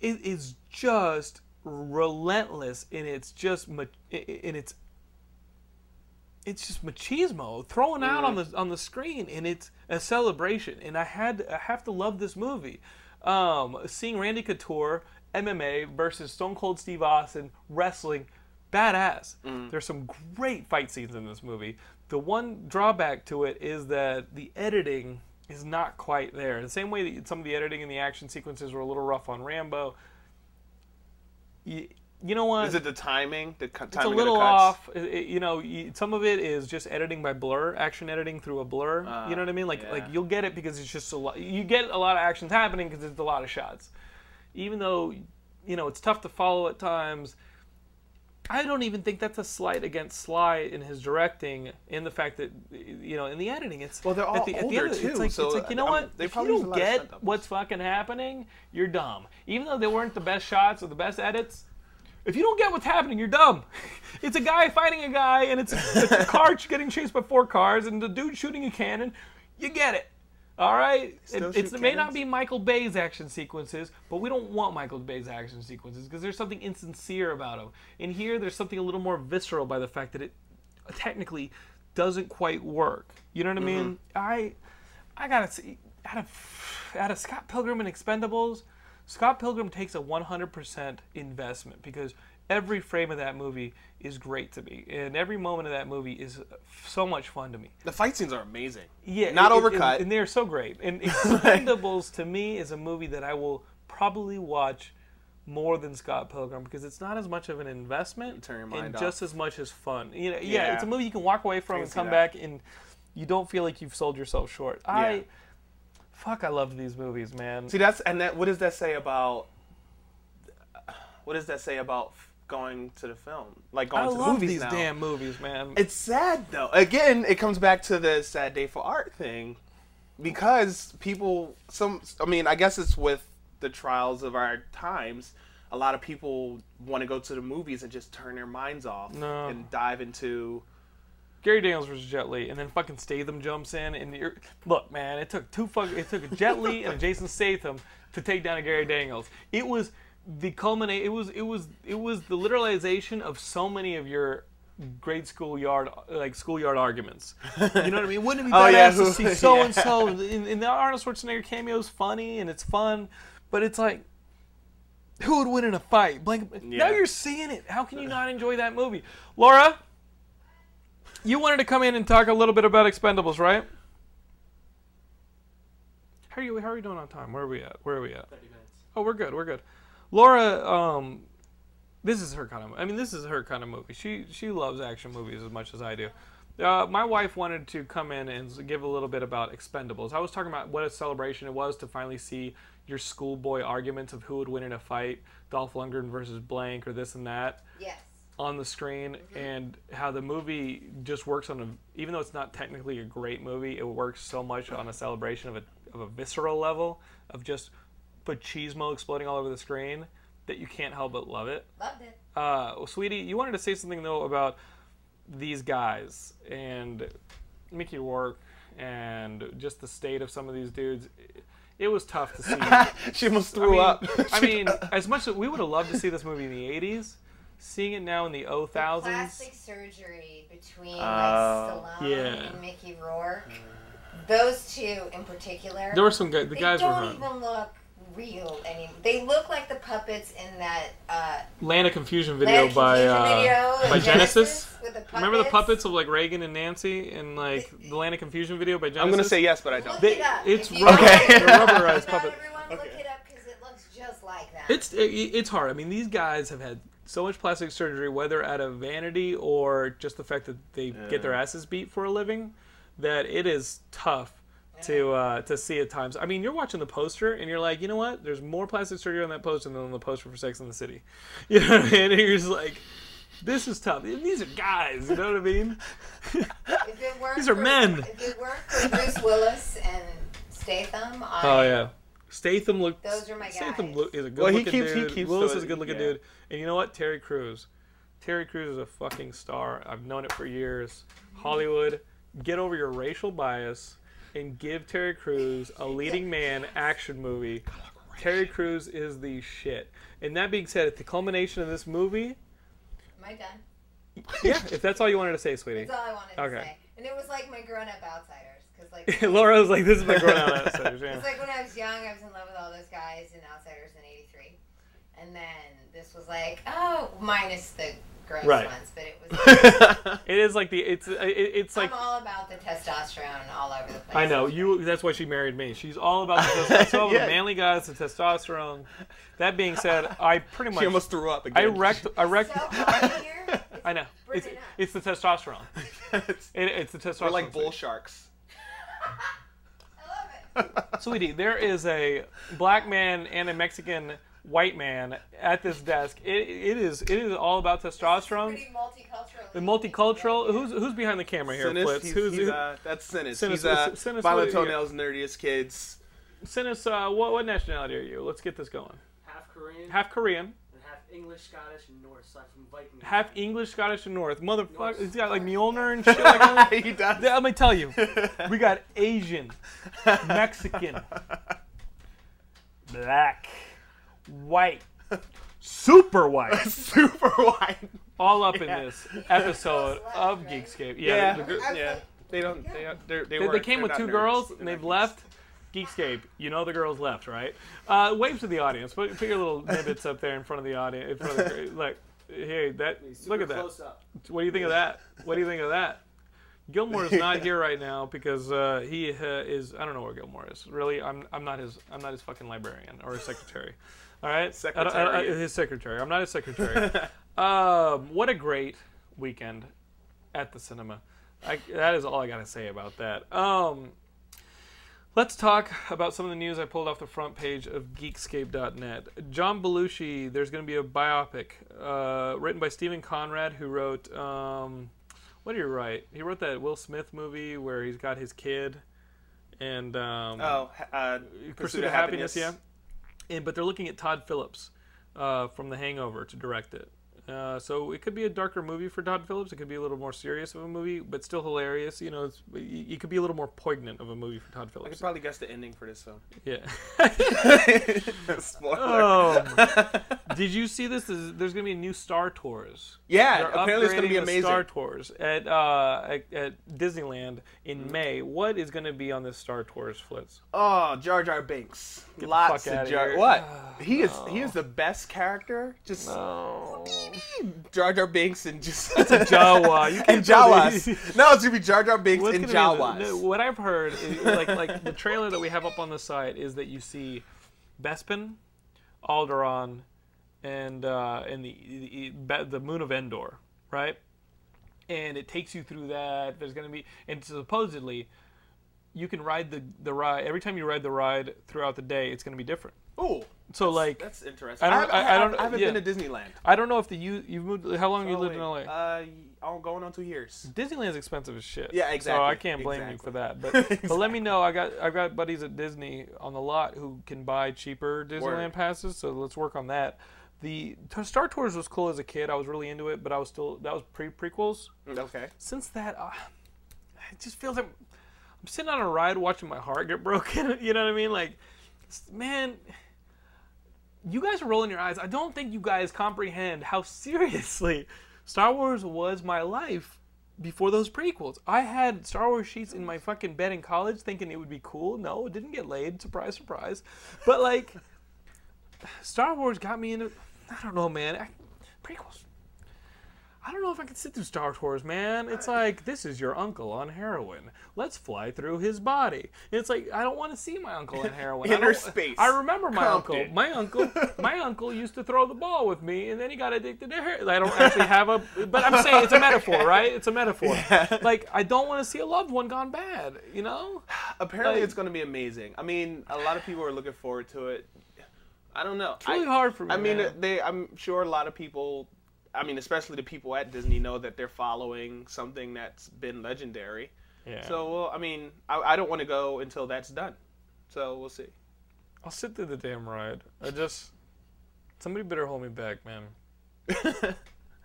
it is just relentless and it's just and it's it's just machismo thrown out on the on the screen and it's a celebration and I had I have to love this movie. Um, seeing Randy Couture MMA versus Stone Cold Steve Austin wrestling badass. There's some great fight scenes in this movie. The one drawback to it is that the editing is not quite there. The same way that some of the editing in the action sequences were a little rough on Rambo. You, you know what? Is it the timing? The cu- it's timing a of the little cuts? off. It- it- you know, you, some of it is just editing by blur, action editing through a blur. Ah, you know what I mean? Like, yeah. like you'll get it because it's just a lot. You get a lot of actions happening because it's a lot of shots. Even though, you know, it's tough to follow at times. I don't even think that's a slight against Sly in his directing, in the fact that you know, in the editing, it's Well, they're all at the, at the older, end too, It's like, so, it's like you know I mean, what? they if probably you don't get what's fucking happening, you're dumb. Even though they weren't the best shots or the best edits, if you don't get what's happening, you're dumb. [laughs] It's a guy fighting a guy, and it's, it's a car [laughs] getting chased by four cars, and the dude shooting a cannon. You get it. All right? It, it's, it may not be Michael Bay's action sequences, but we don't want Michael Bay's action sequences because there's something insincere about them. In here, there's something a little more visceral by the fact that it technically doesn't quite work. You know what I mean? I I gotta see out of out of Scott Pilgrim and Expendables, Scott Pilgrim takes a 100% investment because every frame of that movie is great to me, and every moment of that movie is so much fun to me. The fight scenes are amazing. Yeah, Not it- it- overcut. and they're so great. And [laughs] Expendables to me is a movie that I will probably watch more than Scott Pilgrim because it's not as much of an investment and mind just as much as fun. You know, yeah. Yeah. it's a movie you can walk away from and come that. back and you don't feel like you've sold yourself short. I fuck, I love these movies, man. See, that's and that. What does that say about? What does that say about going to the film? Like going I to the love movies these now? damn movies, man. It's sad though. Again, it comes back to the sad day for art thing, because people. Some. I mean, I guess it's with the trials of our times. A lot of people want to go to the movies and just turn their minds off No. and dive into. Gary Daniels versus Jet Li, and then fucking Statham jumps in, and you're, look, man, it took two fuck, it took a Jet Li and a Jason Statham to take down a Gary Daniels. It was the culminate. It was it was it was the literalization of so many of your grade school yard like schoolyard arguments. You know what I mean? Wouldn't it be [laughs] Oh, badass yeah, to see so yeah. and so? And the Arnold Schwarzenegger cameo is funny and it's fun, but it's like. Who would win in a fight? Blank. Now you're seeing it. How can you not enjoy that movie, Laura? You wanted to come in and talk a little bit about Expendables, right? How are you? How are we doing on time? Where are we at? Where are we at? Thirty minutes. Oh, we're good. We're good. Laura, um, this is her kind of. I mean, this is her kind of movie. She she loves action movies as much as I do. Uh, my wife wanted to come in and give a little bit about Expendables. I was talking about what a celebration it was to finally see your schoolboy arguments of who would win in a fight, Dolph Lundgren versus blank or this and that Yes. On the screen and how the movie just works on a even though it's not technically a great movie it works so much on a celebration of a, of a visceral level of just machismo exploding all over the screen that you can't help but love it Loved it. uh, well, sweetie you wanted to say something though about these guys and mickey rourke and just the state of some of these dudes it was tough to see [laughs] she almost I threw mean, up. I mean, as much as we would have loved to see this movie in the '80s, seeing it now in the 0000s, Plastic surgery between like Stallone Yeah. and Mickey Rourke. Those two in particular. there were some good. The they guys were don't hot. even look real anymore. They look like the puppets in that uh, Land of Confusion video Land of by Confusion uh, video by in Genesis. with the Remember the puppets of like Reagan and Nancy and like [laughs] the Land of Confusion video by Genesis? I'm gonna say yes, but I don't. Look They- it up. it's If you rubber- don't- [laughs] rubberized Not puppet. everyone look it up because it looks just like that. It's it, it's hard. I mean, these guys have had so much plastic surgery, whether out of vanity or just the fact that they get their asses beat for a living, that it is tough to uh, to see at times. I mean, you're watching the poster and you're like, you know what? There's more plastic surgery on that poster than on the poster for Sex in the City. [laughs] You know what I mean? And you're just like, this is tough. These are guys. You know what I mean? If it These are for- men. If it weren't for Bruce Willis and Statham, I, Oh yeah. Statham look. Those are my Statham guys. look, is a good Well, he looking keeps- he dude. keeps Willis to is a good looking yeah. dude. And you know what? Terry Crews. Terry Crews is a fucking star. I've known it for years. Hollywood, get over your racial bias and give Terry Crews a leading man action movie. Terry Crews is the shit. And that being said, at the culmination of this movie, am I done? yeah, if that's all you wanted to say, sweetie. That's all I wanted Okay. to say. And it was like my grown-up outsiders, because like [laughs] Laura was like, this is my grown out [laughs] outsiders. Yeah. it's like when I was young, I was in love with all those guys in Outsiders in '83, and then this was like, oh, minus the gross Right. ones, but it was. [laughs] Like, It is like the it's uh, it, it's like I'm all about the testosterone all over the place. I know you. That's why she married me. She's all about the testosterone, Yeah. the manly guys, the testosterone. That being said, I pretty much She almost threw up again. I wrecked. I wrecked. So hot in here. It's- I know. It's, it it's the testosterone. it's, It, it's the testosterone. we're like bull sharks. I love it. Sweetie, there is a black man and a Mexican white man at this desk. It, it is. It is all about testosterone. Pretty multicultural. The multicultural. Who's who's behind the camera here, Sinis, Flitz? he's, Who's he's, who- uh, that's Sinis. Sinis- he's uh, Sinis, Violent what- Toenails, Nerdiest Kids. Send us. Uh, what what nationality are you? Let's get this going. Half Korean Half Korean, and half English, Scottish, and Norse. So I'm from Viking. half English, Scottish, and North. Motherfucker, North. he's got like Mjolnir and shit like that. [laughs] he does. Let me tell you, [laughs] we got Asian, Mexican, black, white, super white, [laughs] Super white, all up in this episode Left, of right? Geekscape. Yeah, Yeah, the gr- yeah. They don't. They they're, they, they, they came with two nerds. girls and they've left. Geekscape, you know the girls left, right? Uh, wave to the audience. Put, put your little nibbits up there in front of the audience. In front of the, like, hey, that. Look at that. What do you think of that? What do you think of that? Gilmore is [laughs] not here right now because uh, he uh, is. I don't know where Gilmore is. Really, I'm. I'm not his. I'm not his fucking librarian or his secretary. All right, I don't- I his secretary. I'm not his secretary. [laughs] um, what a great weekend at the cinema. I, that is all I got to say about that. Um, let's talk about some of the news I pulled off the front page of Geekscape.net. John Belushi. There's going to be a biopic uh, written by Stephen Conrad, who wrote. Um, what did you write? He wrote that Will Smith movie where he's got his kid, and um, Oh, uh, Pursuit, of Happiness, yeah. And but they're looking at Todd Phillips uh, from The Hangover to direct it. Uh, so it could be a darker movie for Todd Phillips. It could be a little more serious of a movie, but still hilarious. You know, it's, it could be a little more poignant of a movie for Todd Phillips. I could probably guess the ending for this film. Yeah. [laughs] Spoiler. um, [laughs] did you see this? There's, going to be a new Star Tours. yeah, They're apparently it's going to be amazing. Star Tours at, uh, at at Disneyland in May. What is going to be on this Star Tours, Flitz? Oh, Jar Jar Binks. the Lots fuck of Jar. What? [sighs] He is he is the best character. Just Oh, Jar Jar Binks and just [laughs] a Jawa. You [laughs] and Jawas. no, it's gonna be Jar Jar Binks and gonna be the- Jawas. what I've heard, is, like like the trailer that we have up on the site, is that you see Bespin, Alderaan, and uh, and the, the the the moon of Endor, right? And it takes you through that. There's gonna be and supposedly you can ride the the ride every time you ride the ride throughout the day. It's gonna be different. Ooh, So like that's interesting. I I, don't- haven't- I- I I, don't- I haven't yeah. been to Disneyland. I don't know if the you you've moved. How long you Oh, lived in wait. LA? Uh, I'm going on two years. Disneyland's expensive as shit. Yeah, exactly. So I can't blame you for that. But but let me [laughs] know. I got I got buddies at Disney on the lot who can buy cheaper Disneyland Word. passes. So let's work on that. The Star Tours was cool as a kid. I was really into it, but I was still that was pre prequels. Okay. Since that, uh, it just feels like I'm sitting on a ride watching my heart get broken. [laughs] you know what I mean? Like, man. You guys are rolling your eyes. I don't think you guys comprehend how seriously Star Wars was my life before those prequels. I had Star Wars sheets in my fucking bed in college thinking it would be cool. No, it didn't get laid. Surprise, surprise. But like, Star Wars got me into. I don't know, man. I, prequels. I don't know if I can sit through Star Wars, man. It's like this is your uncle on heroin. Let's fly through his body. It's like I don't want to see my uncle on heroin. I [laughs] Inner don't- space. I remember my Compton. uncle. My uncle. [laughs] My uncle used to throw the ball with me, and then he got addicted to heroin. I don't actually have a, but I'm saying it's a metaphor, [laughs] right? It's a metaphor. Yeah. Like I don't want to see a loved one gone bad. You know? [sighs] Apparently, Like- it's going to be amazing. I mean, a lot of people are looking forward to it. I don't know. It's really I, hard for me. I mean, man. they. I'm sure a lot of people. I mean, especially the people at Disney know that they're following something that's been legendary. yeah. So, well, I mean, I, I don't want to go until that's done. So we'll see. I'll sit through the damn ride. I just somebody better hold me back, man. [laughs]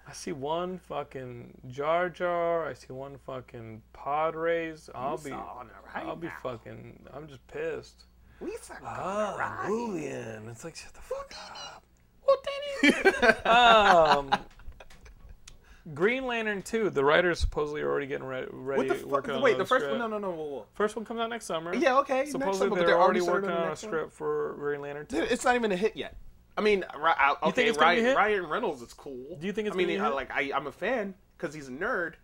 I see one fucking Jar Jar. I see one fucking pod race. I'll be, I'll be now. fucking. I'm just pissed. We fucking Ah, Julian. It's like shut the fuck up. What did [laughs] Um, Green Lantern 2. The writers supposedly are already getting ready, ready What the fuck? working on Wait, the first script. one? No, no, no. Whoa, whoa. First one comes out next summer. Yeah, okay. Supposedly summer, but they're, already working on a next one? script for Green Lantern 2. Dude, It's not even a hit yet. I mean, I- uh, okay, think it's gonna be a Ryan, hit? Ryan Reynolds is cool. Do you think it's I mean, a I, like I, I'm a fan because he's a nerd,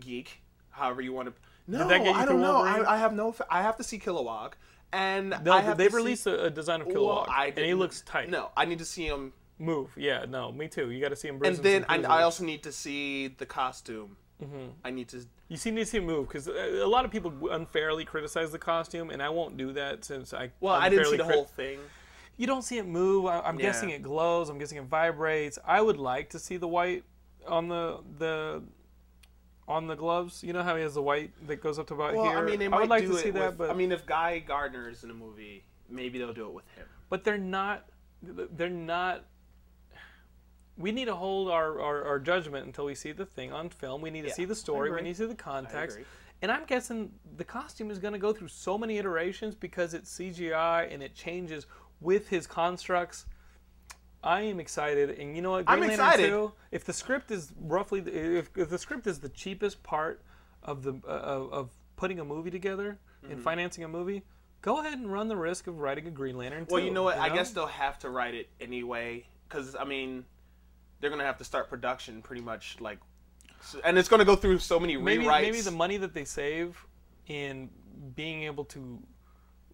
geek, however you want to. No, you I don't know. I, I have no. I have to see Kilowog, and No, they've released see, a, a design of Well, Kilowog, I and he looks tight. No, I need to see him, Move, yeah, no, me too. You got to see him. and then and bruises. I also need to see the costume. Mm-hmm. I need to. You see, need to see him move because a lot of people unfairly criticize the costume, and I won't do that since I. Well, I didn't see the crit- whole thing. You don't see it move. I, I'm Yeah. guessing it glows. I'm guessing it vibrates. I would like to see the white on the the on the gloves. You know how he has the white that goes up to about Well, here. I mean, they I might would like do to see it that, with, but I mean, if Guy Gardner is in a movie, maybe they'll do it with him. but they're not. They're not. We need to hold our, our, our judgment until we see the thing on film. We need to see the story. We need to see the context. And I'm guessing the costume is going to go through so many iterations because it's CGI and it changes with his constructs. I am excited, and you know what? I'm Lantern excited. 2, if the script is roughly, if, if the script is the cheapest part of the uh, of, of putting a movie together Mm-hmm. and financing a movie, go ahead and run the risk of writing a Green Lantern. Well, 2, you know what? I guess they'll have to write it anyway, because I mean, they're gonna have to start production pretty much like, so- and it's gonna go through so many maybe rewrites. maybe the money that they save in being able to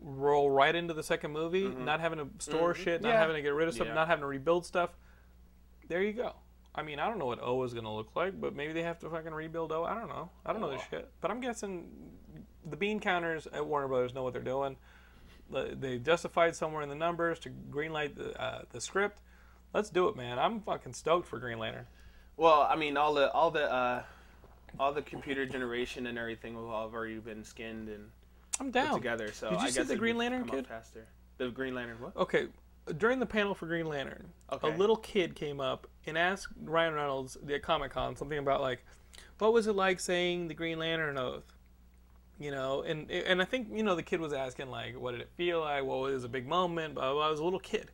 roll right into the second movie, not having to store shit, not Mm-hmm. Yeah. having to get rid of stuff, Yeah. not having to rebuild stuff. There you go. I mean, I don't know what O is gonna look like, but maybe they have to fucking rebuild O. I don't know. I don't know this shit. But I'm guessing the bean counters at Warner Brothers know what they're doing. They justified somewhere in the numbers to greenlight the uh, the script. Let's do it, man. I'm fucking stoked for Green Lantern. Well, I mean, all the all the uh, all the computer generation and everything will have already been skinned and I'm put down. together. So Did you I see the Green Lantern kid? faster. The Green Lantern what? Okay, during the panel for Green Lantern, Okay. a little kid came up and asked Ryan Reynolds at Comic Con something about like, what was it like saying the Green Lantern oath? You know, and and I think you know the kid was asking like, what did it feel like? What was a big moment? Blah. I was a little kid,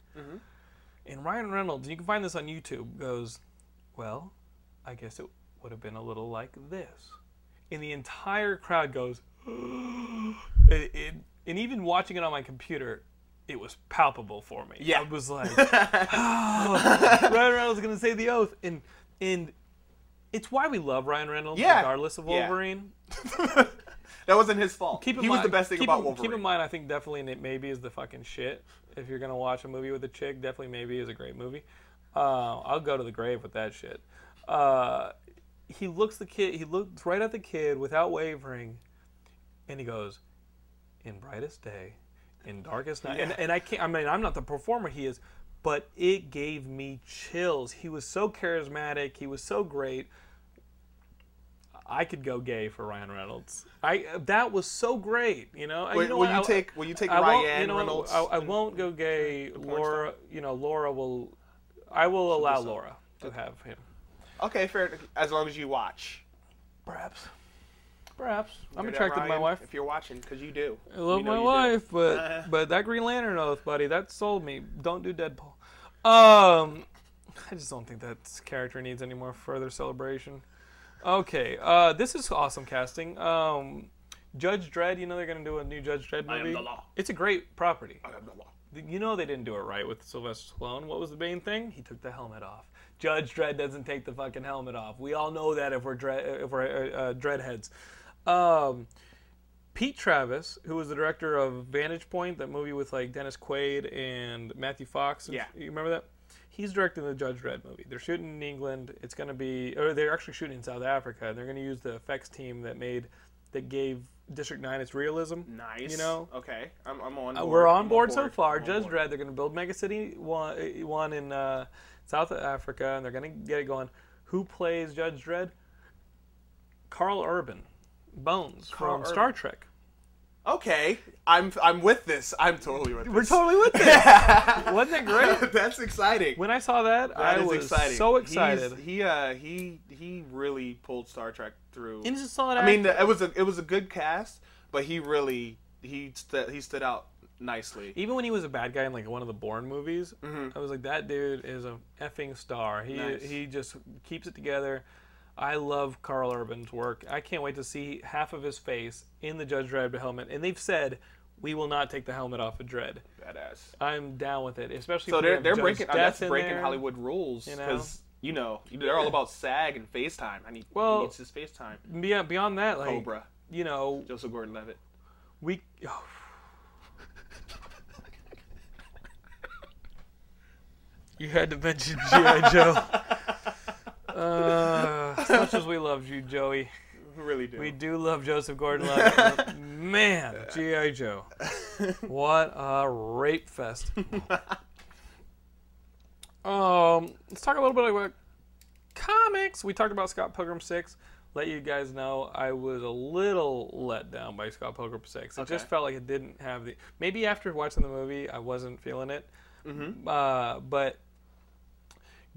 and Ryan Reynolds, you can find this on YouTube, goes, well, I guess it would have been a little like this, and the entire crowd goes, [gasps] it, it, and even watching it on my computer, it was palpable for me. Yeah. I was [laughs] like, oh, Ryan Reynolds is gonna say the oath, and and it's why we love Ryan Reynolds, Yeah. regardless of Wolverine. Yeah. [laughs] That wasn't his fault. Keep in he mind, was the best thing keep about Wolverine. Keep in mind, I think definitely Nate Maybe is the fucking shit. If you're gonna watch a movie with a chick, definitely Maybe is a great movie. Uh, I'll go to the grave with that shit. Uh, he looks the kid. He looks right at the kid without wavering, and he goes, "In brightest day, in darkest night." And, and I can't. I mean, I'm not the performer he is, but it gave me chills. He was so charismatic. He was so great. I could go gay for Ryan Reynolds. I that was so great, you know. Will, you know will what? you I- take Will you take I Ryan you know, Reynolds? I, I won't go gay. porn Laura, you know, Laura will. I will allow so. Laura to have him. Okay, fair. As long as you watch. Perhaps. Perhaps. I'm Hear that, attracted to my wife. If you're watching, because you do. I love We know my you do. wife, but [laughs] but that Green Lantern oath, buddy, that sold me. Don't do Deadpool. Um, I just don't think that character needs any more further celebration. Okay, uh, this is awesome casting. Um, Judge Dredd, you know they're gonna do a new Judge Dredd movie. I am the law. It's a great property. I am the law. You know they didn't do it right with Sylvester Stallone. What was the main thing? He took the helmet off. Judge Dredd doesn't take the fucking helmet off. We all know that if we're dread, if we're uh, uh, Dreadheads. Um, Pete Travis, who was the director of Vantage Point, that movie with like Dennis Quaid and Matthew Fox. and- Yeah. you remember that? He's directing the Judge Dredd movie. They're shooting in England. It's going to be, or they're actually shooting in South Africa. And they're going to use the effects team that made, that gave District Nine its realism. Nice. You know, Okay, I'm, I'm on. uh, we're on I'm board, so far. I'm Judge. Dredd, they're going to build Mega City one, uh, one in uh, South Africa, and they're going to get it going. Who plays Judge Dredd? Karl Urban, Bones Karl from Urban. Star Trek. Okay, I'm I'm with this. I'm totally with this. We're totally with [laughs] this. Wasn't it great? [laughs] That's exciting. When I saw that, That I is was exciting. so He's- excited. he uh he he really pulled Star Trek through. And he's a solid I mean, actor. it was a it was a good cast, but he really he st- he stood out nicely. even when he was a bad guy in like one of the Bourne movies, I was like, that dude is a effing star. He Mm-hmm. Nice. he just keeps it together. I love Karl Urban's work. I can't wait to see half of his face in the Judge Dredd helmet. And they've said we will not take the helmet off of Dredd. Badass. I'm down with it, especially. So they're they're Judge breaking Death that's breaking there. Hollywood rules you know? because you know they're all about SAG and FaceTime. I need Well- he needs his FaceTime. Beyond, beyond that, like Cobra, you know, Joseph Gordon-Levitt. we. oh. You had to mention GI Joe. [laughs] Uh, as much as we love you, Joey, We really do. we do love Joseph Gordon-Levitt. [laughs] Man, GI Joe, [laughs] what a rape fest. um, let's talk a little bit about comics. We talked about Scott Pilgrim Six. Let you guys know I was a little let down by Scott Pilgrim Six. It just felt like it didn't have the. Maybe after watching the movie, I wasn't feeling it. Uh, but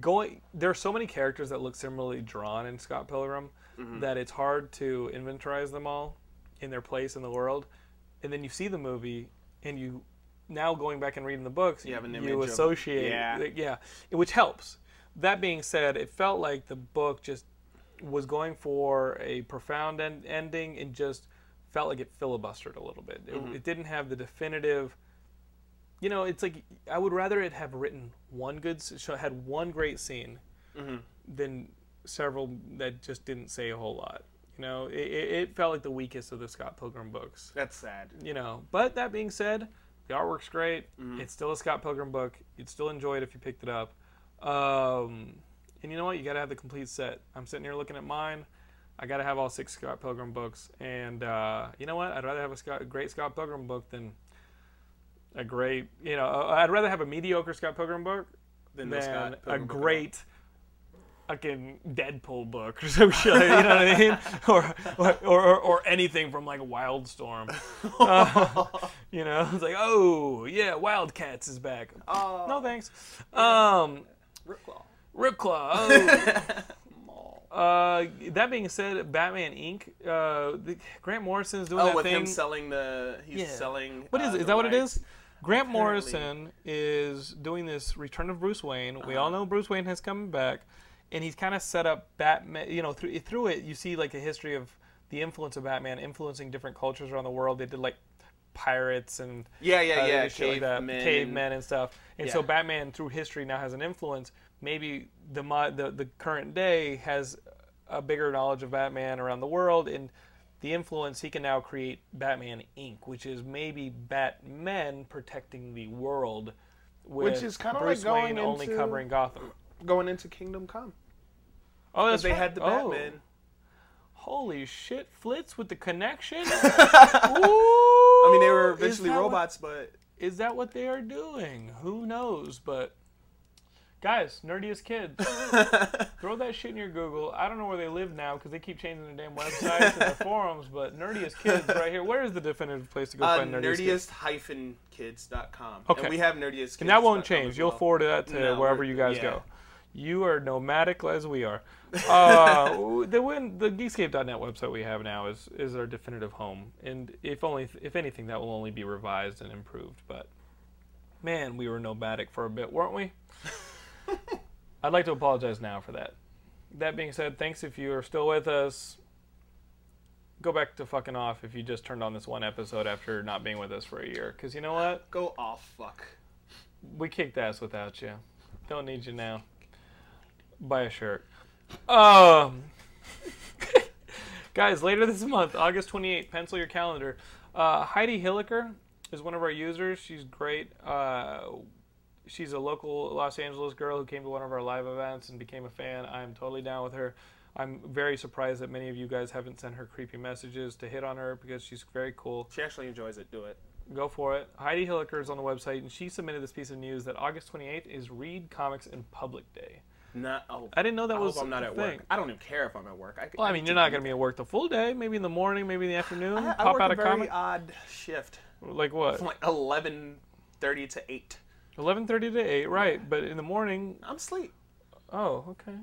going there are so many characters that look similarly drawn in Scott Pilgrim that it's hard to inventorize them all in their place in the world. And then you see the movie and you now going back and reading the books, You have an you of- associate yeah. yeah, which helps. That being said, it felt like the book just was going for a profound end- ending and just felt like it filibustered a little bit. It, Mm-hmm. it didn't have the definitive you know, it's like I would rather it have written one good, show- had one great scene Mm-hmm. than several that just didn't say a whole lot. You know, it, it felt like the weakest of the Scott Pilgrim books. That's sad. You know, but that being said, the artwork's great. Mm-hmm. It's still a Scott Pilgrim book. You'd still enjoy it if you picked it up. Um, and you know what? You got to have the complete set. I'm sitting here looking at mine. I got to have all six Scott Pilgrim books. And uh, you know what? I'd rather have a, Scott, a great Scott Pilgrim book than a great, you know, uh, I'd rather have a mediocre Scott Pilgrim book Than than Scott a Pilgrim all. great fucking Deadpool book or some shit. You know what I mean? [laughs] Or or, or, or anything from like Wildstorm. Uh, [laughs] you know, it's like, oh yeah, Wildcats is back. Oh, No thanks. Um, Ripclaw. Ripclaw. Oh. [laughs] Uh, that being said, Batman Inc. Uh, the, Grant Morrison is doing Oh, that with thing. him selling the. He's Yeah. selling. What is uh, it? Is that what it rights. is? Grant. Morrison is doing this Return of Bruce Wayne. We Uh-huh. all know Bruce Wayne has come back, and he's kind of set up Batman. You know, through through it, you see like a history of the influence of Batman influencing different cultures around the world. They did like pirates and Yeah, yeah, uh, yeah. shit like that, cavemen. cavemen and stuff. And so Batman, through history, now has an influence. Maybe the the the current day has a bigger knowledge of Batman around the world, and the influence he can now create Batman Inc., which is maybe Batmen protecting the world, Which is kinda Bruce like going Wayne only covering Gotham. Going into Kingdom Come. Oh, that's they right. had the Oh. Batman. Holy shit, Flitz with the connection. [laughs] I mean, they were eventually that what- robots, but is that what they are doing? Who knows? But guys, nerdiest kids, [laughs] throw that shit in your Google. I don't know where they live now because they keep changing their damn websites and their [laughs] forums. But nerdiest kids, right here. Where is the definitive place to go uh, find nerdiest? kids? nerdiest-kids.com. Okay. And we have nerdiest. Kids. And that won't change. You'll forward that to No, wherever you guys yeah. go. You are nomadic as we are. [laughs] Uh, the win, the Geekscape.net website we have now is is our definitive home, and if only if anything, that will only be revised and improved. But man, we were nomadic for a bit, weren't we? I'd like to apologize now for that. That being said, thanks if you are still with us. Go back to fucking off if you just turned on this one episode after not being with us for a year. Because you know what? Go off, fuck. We kicked ass without you. Don't need you now. Buy a shirt. Um, [laughs] guys, later this month, August 28th, pencil your calendar. Uh, Heidi Hilliker is one of our users. She's great. Uh, she's a local Los Angeles girl who came to one of our live events and became a fan. I'm totally down with her. I'm very surprised that many of you guys haven't sent her creepy messages to hit on her because she's very cool She actually enjoys it. Do it. go for it. Heidi Hilliker is on the website, and she submitted this piece of news that August 28th is Read Comics in Public Day. Not. Oh, I didn't know that I was hope I'm not a at thing. work. I don't even care if I'm at work. I, Well, I mean, you're not going to be at work the full day. Maybe in the morning, maybe in the afternoon. I, I Pop work out a a very comic. odd shift. Like what? From like 11:30 to 8. 11:30 to 8, right? But in the morning, I'm asleep. oh, okay.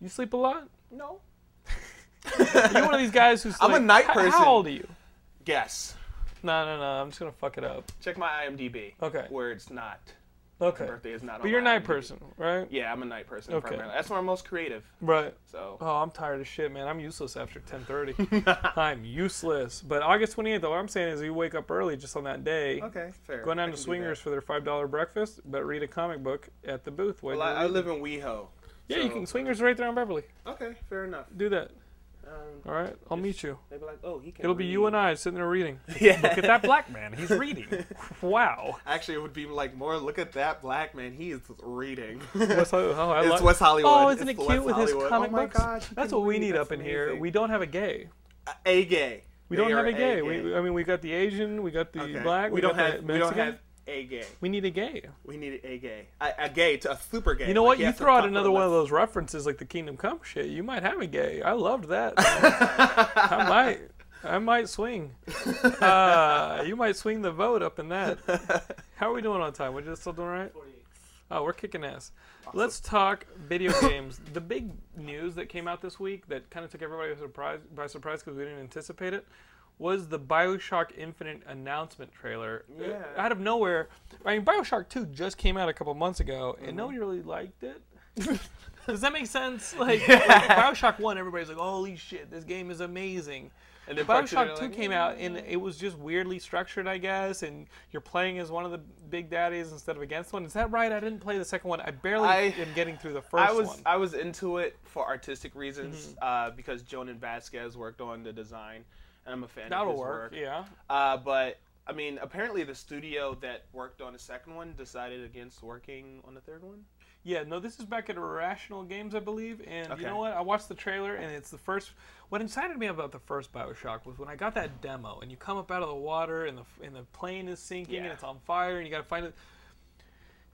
You sleep a lot? No. [laughs] You're one of these guys who's [laughs] I'm a night person. How old are you? Guess. No, no, no. I'm just gonna fuck it up. Check my IMDb. Okay. Where it's not. Okay. My birthday is not. But you're a night person, right? Yeah, I'm a night person. Okay. Primarily. That's when I'm most creative. Right. So. Oh, I'm tired of shit, man. I'm useless after 10:30. [laughs] I'm useless. But August 28th, all I'm saying is you wake up early just on that day. Okay, fair. Go down to Swingers that. for their five dollar breakfast, but read a comic book at the booth. Well, I, I live in WeHo. Yeah, you can. Swingers right there on Beverly. Okay, fair enough. Do that. Um, All right, I'll meet you. they'd be like, oh, he can. It'll be you and I sitting there reading. [laughs] Yeah. Look at that black man. He's [laughs] reading. Wow. Actually, it would be like more. Look at that black man. He is reading. West, oh, I [laughs] It's like- West Hollywood. Oh, isn't It's it West cute with his comic oh my books? gosh, That's can what we read. need That's up in here. We don't have a gay. a gay. We don't have a gay. gay. We, I mean, we got the Asian. We got the Okay. black. We, don't got have. the We don't Mexican. have a gay. We need a gay. We need a gay. A, a gay to a super gay. You know Like, what? he You throw out another one of those references like the Kingdom Come shit. You might have a gay. I loved that. [laughs] I might. I might swing. [laughs] Uh, you might swing the vote up in that. [laughs] How are we doing on time? We're just still doing right. 48. Oh, we're kicking ass. Let's talk video games. The big news that came out this week that kind of took everybody by surprise by surprise because we didn't anticipate it was the BioShock Infinite announcement trailer. Uh, Yeah. Out of nowhere. I mean, BioShock 2 just came out a couple months ago, Mm-hmm. and nobody really liked it. [laughs] Does that make sense? [laughs] Like, like, BioShock 1, everybody's like, holy shit, this game is amazing. And then part two, they're Bioshock 2 like, came out and it was just weirdly structured, I guess, and you're playing as one of the big daddies instead of against one. Is that right? I didn't play the second one. I barely I- am getting through the first I was one. I was into it for artistic reasons Mm-hmm. uh, because Jhonen Vasquez worked on the design, I'm a fan of That'll his work, yeah. Uh, but I mean, apparently the studio that worked on the second one decided against working on the third one. Yeah, no, this is back at Irrational Games, I believe. And you know what? I watched the trailer, and it's the first. What excited me about the first Bioshock was when I got that demo, and you come up out of the water, and the and the plane is sinking, and it's on fire, and you got to find it.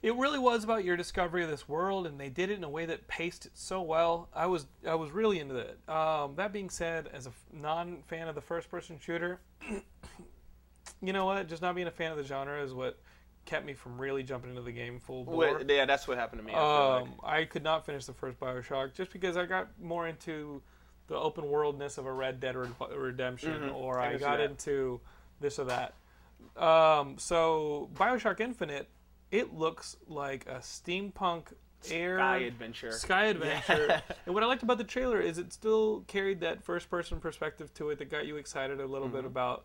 It really was about your discovery of this world, and they did it in a way that paced it so well. I was I was really into that. Um, that being said, as a non-fan of the first-person shooter, [coughs] you know what? Just not being a fan of the genre is what kept me from really jumping into the game full bore. Wait, yeah, that's what happened to me. I Um, like. I could not finish the first Bioshock just because I got more into the open worldness of a Red Dead Redemption, or Mm-hmm. I I, got into this or that. Um, so Bioshock Infinite, it looks like a steampunk air Sky adventure. Sky adventure. and what I liked about the trailer is it still carried that first person perspective to it that got you excited a little Mm-hmm. bit about.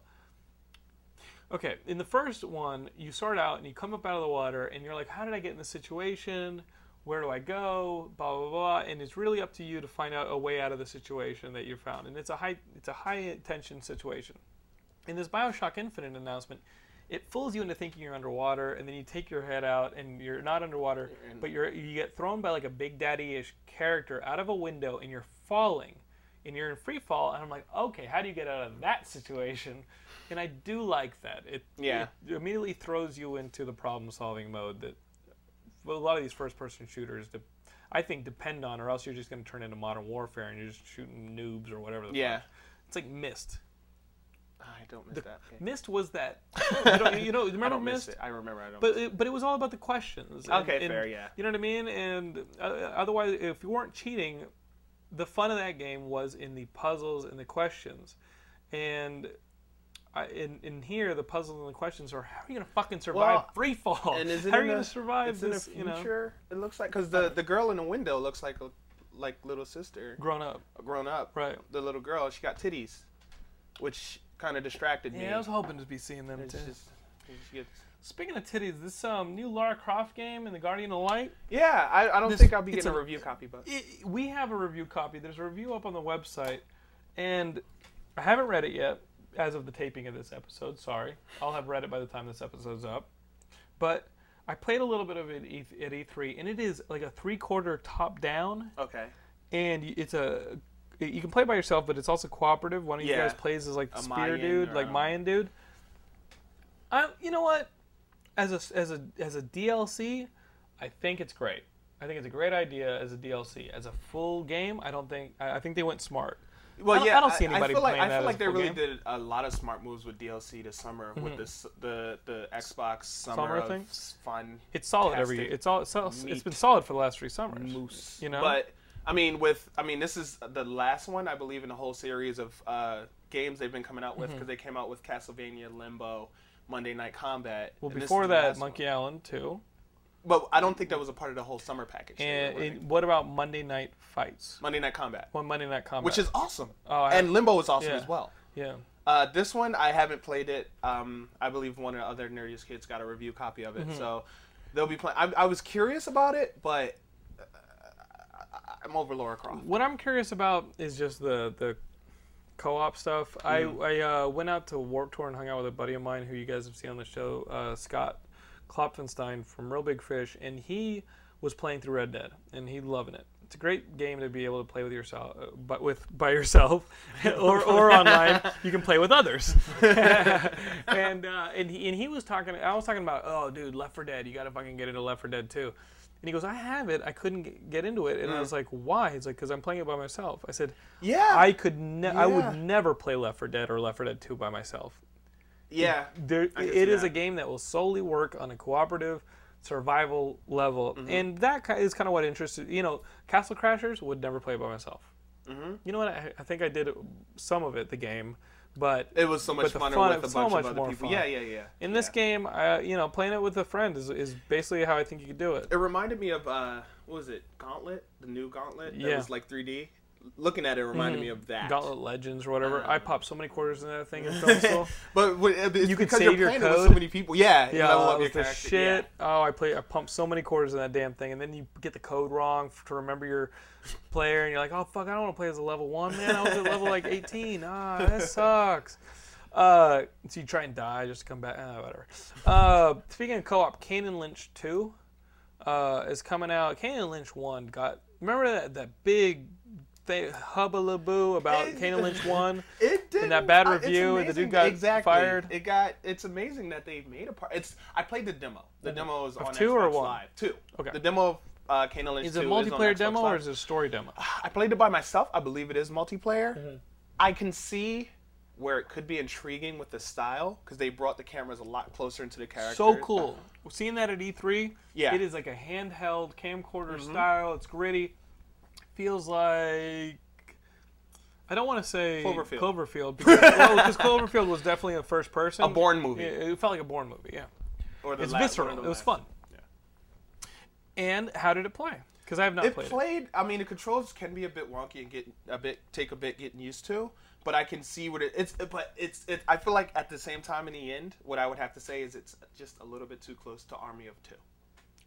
Okay, in the first one, you start out and you come up out of the water and you're like, how did I get in this situation? Where do I go? Blah blah blah. And it's really up to you to find out a way out of the situation that you found. And it's a high it's a high tension situation. In this Bioshock Infinite announcement, it fools you into thinking you're underwater, and then you take your head out and you're not underwater, but you're you get thrown by like a big daddy-ish character out of a window, and you're falling, and you're in free fall. And I'm like, okay, how do you get out of that situation? And I do like that. It Yeah. it immediately throws you into the problem-solving mode that well, a lot of these first-person shooters. De- I think depend on, or else you're just going to turn into Modern Warfare and you're just shooting noobs or whatever. The Yeah. fuck. it's like Myst. I don't miss that. Okay. Myst was that. [laughs] You know, you know I remember don't miss it. I remember. I don't. But miss it, but it was all about the questions. Okay, fair, yeah. You know what I mean? And uh, otherwise, if you weren't cheating, the fun of that game was in the puzzles and the questions. And I, in in here, the puzzles and the questions are how are you gonna fucking survive Well, free fall? and is it how are you the- gonna survive this? in the You know. It looks like because the the girl in the window looks like a like little sister grown up, grown up. right? The little girl, she got titties, which kind of distracted me. Yeah, I was hoping to be seeing them It's too. just, gets- Speaking of titties, this um, new Lara Croft game in the Guardian of Light. yeah, I, I don't think I'll be getting a a- review copy, but it, we have a review copy. There's a review up on the website, and I haven't read it yet as of the taping of this episode. Sorry, I'll have read it by the time this episode's up. But I played a little bit of it at at E3, and it is like a three-quarter top-down, okay. and it's a you can play by yourself, but it's also cooperative. One of you guys plays as like the A spear Mayan dude, like a- Mayan dude. I, you know what? As a as a as a DLC, I think it's great. I think it's a great idea as a DLC. As a full game, I don't think. I, I think they went smart. Well, I yeah, I don't see anybody feel like, playing I feel like they really game. did a lot of smart moves with DLC this summer with mm-hmm. this the the Xbox summer, Summer of thing? fun It's solid every year. It's all. It's, all- it's been solid for the last three summers. moose. You know, but I mean, with I mean, this is the last one I believe in a whole series of uh, games they've been coming out with because they came out with Castlevania, Limbo, Monday Night Combat. well, before that, last one. Monkey Island too. But I don't think that was a part of the whole summer package. And it, what about Monday Night Fights? Monday Night Combat, One Monday Night Combat, which is awesome, Oh, and Limbo is awesome yeah. as well. yeah. Uh, this one I haven't played it. Um, I believe one of the other nerdiest kids got a review copy of it, Mm-hmm. so they'll be playing. I, I was curious about it, but I'm over Lara Croft. What I'm curious about is just the the co-op stuff. Mm-hmm. I I uh, went out to Warp Tour and hung out with a buddy of mine who you guys have seen on the show, uh, Scott Klopfenstein from Reel Big Fish, and he was playing through Red Dead and he loving it. It's a great game to be able to play with yourself, uh, but with by yourself, [laughs] or, or online. You can play with others. [laughs] and uh, and he and he was talking. I was talking about, oh, dude, Left 4 Dead. You got to fucking get into Left 4 Dead too. And he goes, I have it. I couldn't get- into it. And I was like, why? He's like, because I'm playing it by myself. I said, Yeah, I could, ne- I would never play Left 4 Dead or Left 4 Dead 2 by myself. yeah, There, it is a game that will solely work on a cooperative survival level, Mm-hmm. and that is kind of what interested. You know, Castle Crashers would never play by myself. Mm-hmm. You know what? I, I think I did some of it, the game, but It was so much funner fun- with a so much of other more people. fun. Yeah, yeah, yeah. in this game, uh, you know, playing it with a friend is, is basically how I think you could do it. it reminded me of uh, what was it? Gauntlet, the new Gauntlet. That Yeah. was like 3D. Looking at it reminded me of that. Gauntlet Legends or whatever. I Um, popped so many quarters in that thing in [laughs] film school. but when- it's You could because save you're your playing it with so many people. Yeah, Yeah, level it up your was the character. shit. Oh, I play. I pumped so many quarters in that damn thing, and then you get the code wrong to remember your player, and you're like, oh fuck, I don't want to play as a level one man. I was at level like 18. Ah, that [laughs] sucks. Uh, so you try and die just to come back. Ah, whatever. Uh, speaking of co-op, Kane and Lynch 2 uh, is coming out. Kane and Lynch 1 got. Remember that that big. Th- hubbalaboo about It- Kane and Lynch 1? [laughs] It did that bad uh, it's review, and the dude got exactly. fired. It got. It's amazing that they made a part. It's. I played the demo. The demo is on two Xbox or one? Live. Two. Okay. The demo of uh, Kane Lynch Is it 2 a is on multiplayer Xbox demo Live. or is it a story demo? I played it by myself. I believe it is multiplayer. Mm-hmm. I can see where it could be intriguing with the style because they brought the cameras a lot closer into the characters. So cool. Seeing that at E3, Yeah. Mm-hmm. it is like a handheld camcorder style. It's gritty. Feels like I don't want to say Cloverfield. Cloverfield because well, 'cause Cloverfield was definitely a first person. A Bourne movie. It, it felt like a Bourne movie. Yeah, Or the it's last- visceral. of the It was last- fun. Yeah. And how did it play? Because I have not played It played, played. I mean, the controls can be a bit wonky and get a bit take a bit getting used to. But I can see what it, it's. But it's. It, I feel like at the same time, in the end, what I would have to say is it's just a little bit too close to Army of Two.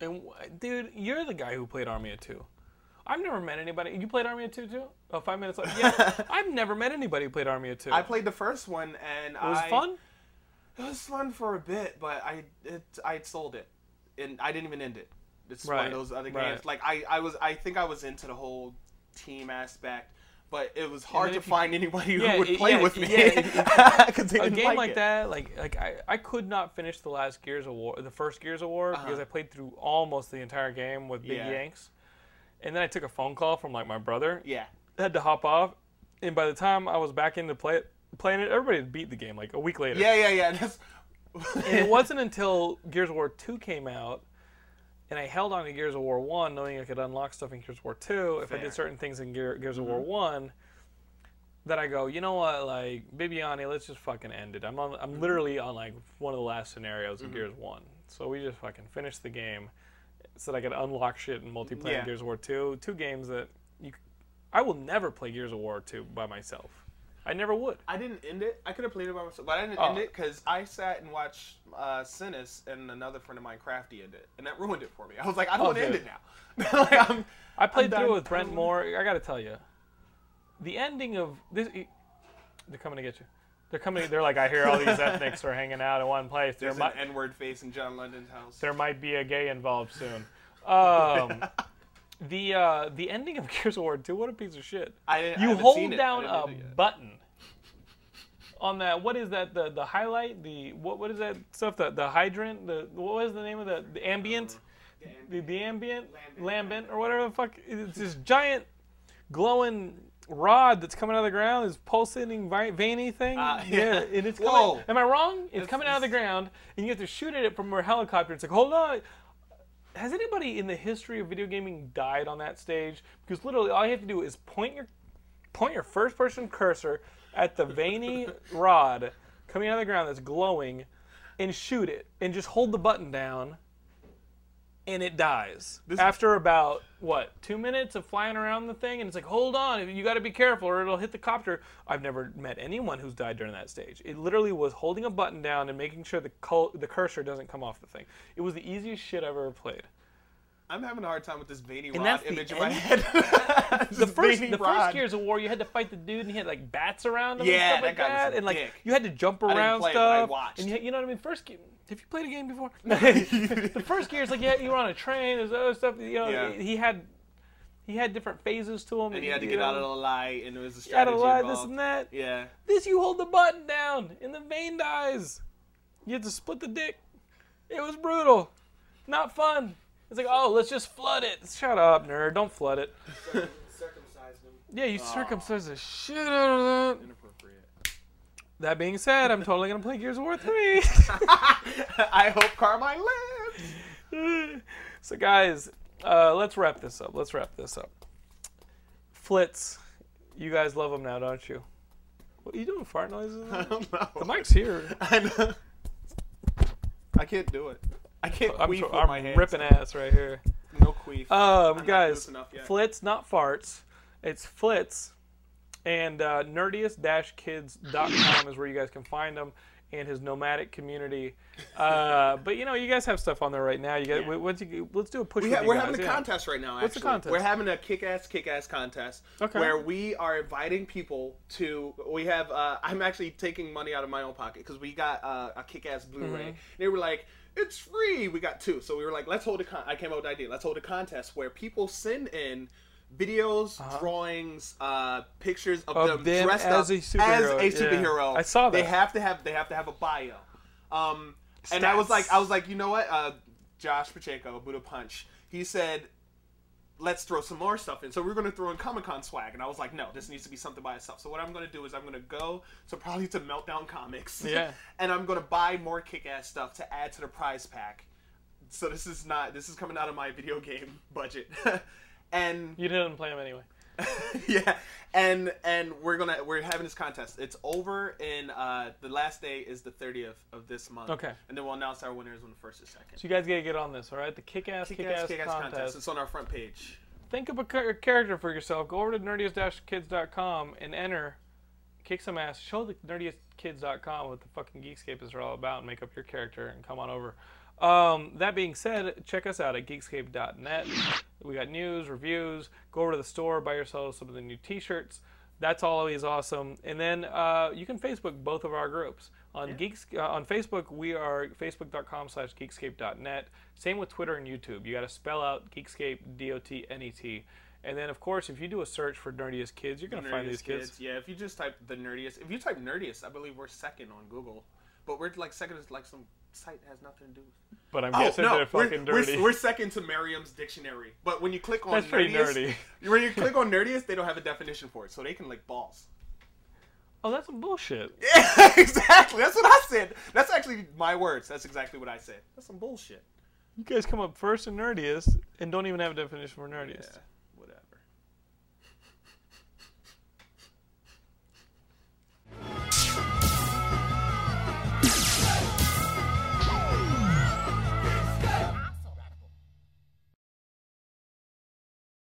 And dude, you're the guy who played Army of Two. I've never met anybody. You played Army of Two too? Oh, five minutes left. [laughs] Yeah, I've never met anybody who played Army of Two. I played the first one and It was I, fun. It was fun for a bit, but I it I sold it, and I didn't even end it. It's one of those other right. games. Like I, I was I think I was into the whole team aspect, but it was hard to you- find anybody Yeah, who would play yeah, with me. yeah, [laughs] a game like that, like like I, I could not finish the last Gears of War, the first Gears of War, because I played through almost the entire game with Big Uh-huh. Yanks, and then I took a phone call from like my brother. Yeah. had to hop off, and by the time I was back into play playing it, everybody had beat the game like a week later. Yeah, yeah, yeah. That's, [laughs] And it wasn't until Gears of War 2 came out, and I held on to Gears of War 1, knowing I could unlock stuff in Gears of War 2 if I did certain things in Gear, Gears of War mm-hmm. 1. That I go, you know what, like Bibiani, let's just fucking end it. I'm on, I'm mm-hmm. literally on like one of the last scenarios in mm-hmm. Gears One, so we just fucking finished the game, so that I could unlock shit in multiplayer Yeah. Gears of War Two. Two games that you, I will never play Gears of War Two by myself. I never would. I didn't end it. I could have played it by myself, but I didn't Oh. end it because I sat and watched uh, Sinus and another friend of mine, Crafty, end it, and that ruined it for me. I was like, I don't Oh, want to end it now. [laughs] like, I'm, I played I'm through it with Brent Moore. I got to tell you, the ending of this. They're coming to get you. They're coming. They're like, I hear all these ethnics are hanging out in one place. There There's might, an N-word face in John London's house. there might be a gay involved soon. Um, [laughs] the uh, the ending of Gears of War 2, what a piece of shit. I didn't- I you hold down a button on that. What is that? The the highlight? The what what is that stuff? The the hydrant? The what was the name of the the ambient? The, the ambient lambent or whatever the fuck. It's this giant glowing rod that's coming out of the ground. This pulsating veiny thing. Uh, yeah, [laughs] yeah. and it's coming. Whoa. Am I wrong? It's coming out of the ground, and you have to shoot at it from a helicopter. It's like, hold on. Has anybody in the history of video gaming died on that stage? Because literally, all you have to do is point your point your first person cursor at the veiny [laughs] rod coming out of the ground that's glowing, and shoot it, and just hold the button down, and it dies after about what two minutes of flying around the thing, and it's like, hold on, you got to be careful, or it'll hit the copter. I've never met anyone who's died during that stage. It literally was holding a button down and making sure the col- the cursor doesn't come off the thing. It was the easiest shit I've ever played. I'm having a hard time with this veiny And rod image in my head. [laughs] the first the rod. first Gears of War, you had to fight the dude, and he had like bats around him Yeah, and stuff that like that, and like you had to jump around play it, stuff. watched. And you, you know what I mean? First, ge- have you played a game before? [laughs] [laughs] the first Gears, like yeah, you were on a train. There's other stuff. You know, Yeah. he had he had different phases to him. and you had to get know, out of the light, and there was a out of strategy the light, involved. this and that. Yeah. This you hold the button down, and the vein dies. You have to split the dick. It was brutal, not fun. It's like, oh, let's just flood it. Shut up, nerd. Don't flood it. Circumcised him. Yeah, you circumcise the shit out of that. Inappropriate. That being said, I'm totally gonna play Gears of War 3. [laughs] I hope Carmine lives. [laughs] so, guys, uh, let's wrap this up. Let's wrap this up. Flitz, you guys love them now, don't you? What are you doing? Fart noises? [laughs] I don't know. The mic's here. I know. I can't do it. I can't I'm, queef I'm my hands. ripping ass right here. No queef. Um, not guys, loose enough yet. Flitz, not farts. It's flits. and uh, nerdiest-kids.com is where you guys can find them and his nomadic community. [laughs] Uh, but you know, you guys have stuff on there right now. You guys, Yeah. what's you, let's do a push. We with ha- you we're guys, having a yeah. contest right now. What's the contest? We're having a kick-ass, kick-ass contest Okay. where we are inviting people to. We have. Uh, I'm actually taking money out of my own pocket because we got uh, a kick-ass Blu-ray. Mm-hmm. They were like, "It's free." We got two, so we were like, "Let's hold a." Con-. I came up with the idea. Let's hold a contest where people send in. Videos, drawings, uh, pictures of, Uh-huh. Of them dressed as up a superhero, as a yeah. superhero. I saw that. They have to have. They have to have a bio. Um, and I was like, I was like, you know what? Uh, Josh Pacheco, Buddha Punch. He said, let's throw some more stuff in. So we are gonna throw in Comic Con swag, and I was like, no, this needs to be something by itself. So what I'm gonna do is I'm gonna go so probably to Meltdown Comics. [laughs] Yeah. [laughs] and I'm gonna buy more kick-ass stuff to add to the prize pack. So this is not. This is coming out of my video game [laughs] budget. and You didn't play them anyway. [laughs] yeah, and and we're gonna we're having this contest. It's over in uh the last day is the 30th of this month. Okay. and then we'll announce our winners on the first or second. So you guys gotta get on this, all right? The kick-ass, Kick-ass, kick-ass, kick-ass contest. It's on our front page. Think of a character for yourself. Go over to nerdiest-kids.com and enter. Kick some ass. Show the nerdiestkids.com what the fucking Geekscape is all about and make up your character and come on over. Um, that being said, check us out at geekscape.net. We got news, reviews. Go over to the store, buy yourself some of the new t-shirts. That's always awesome. And then uh, you can Facebook both of our groups. On Geeks uh, on Facebook, we are facebook.com slash geekscape.net. Same with Twitter and YouTube. You got to spell out Geekscape, D-O-T-N-E-T. And then, of course, if you do a search for Nerdiest Kids, you're going to find these kids. Yeah, if you just type the nerdiest, if you type nerdiest, I believe we're second on Google. But we're like second is like some site has nothing to do with. But I'm Oh guessing no, they're we're, fucking we're, we're second to Merriam's dictionary. But when you click on That's pretty nerdiest, nerdy. when you click on nerdiest, they don't have a definition for it, so they can lick balls. oh, that's some bullshit. [laughs] Yeah, exactly. That's what I said. That's actually my words. That's exactly what I said. That's some bullshit. You guys come up first in Nerdiest and don't even have a definition for Nerdiest. Yeah.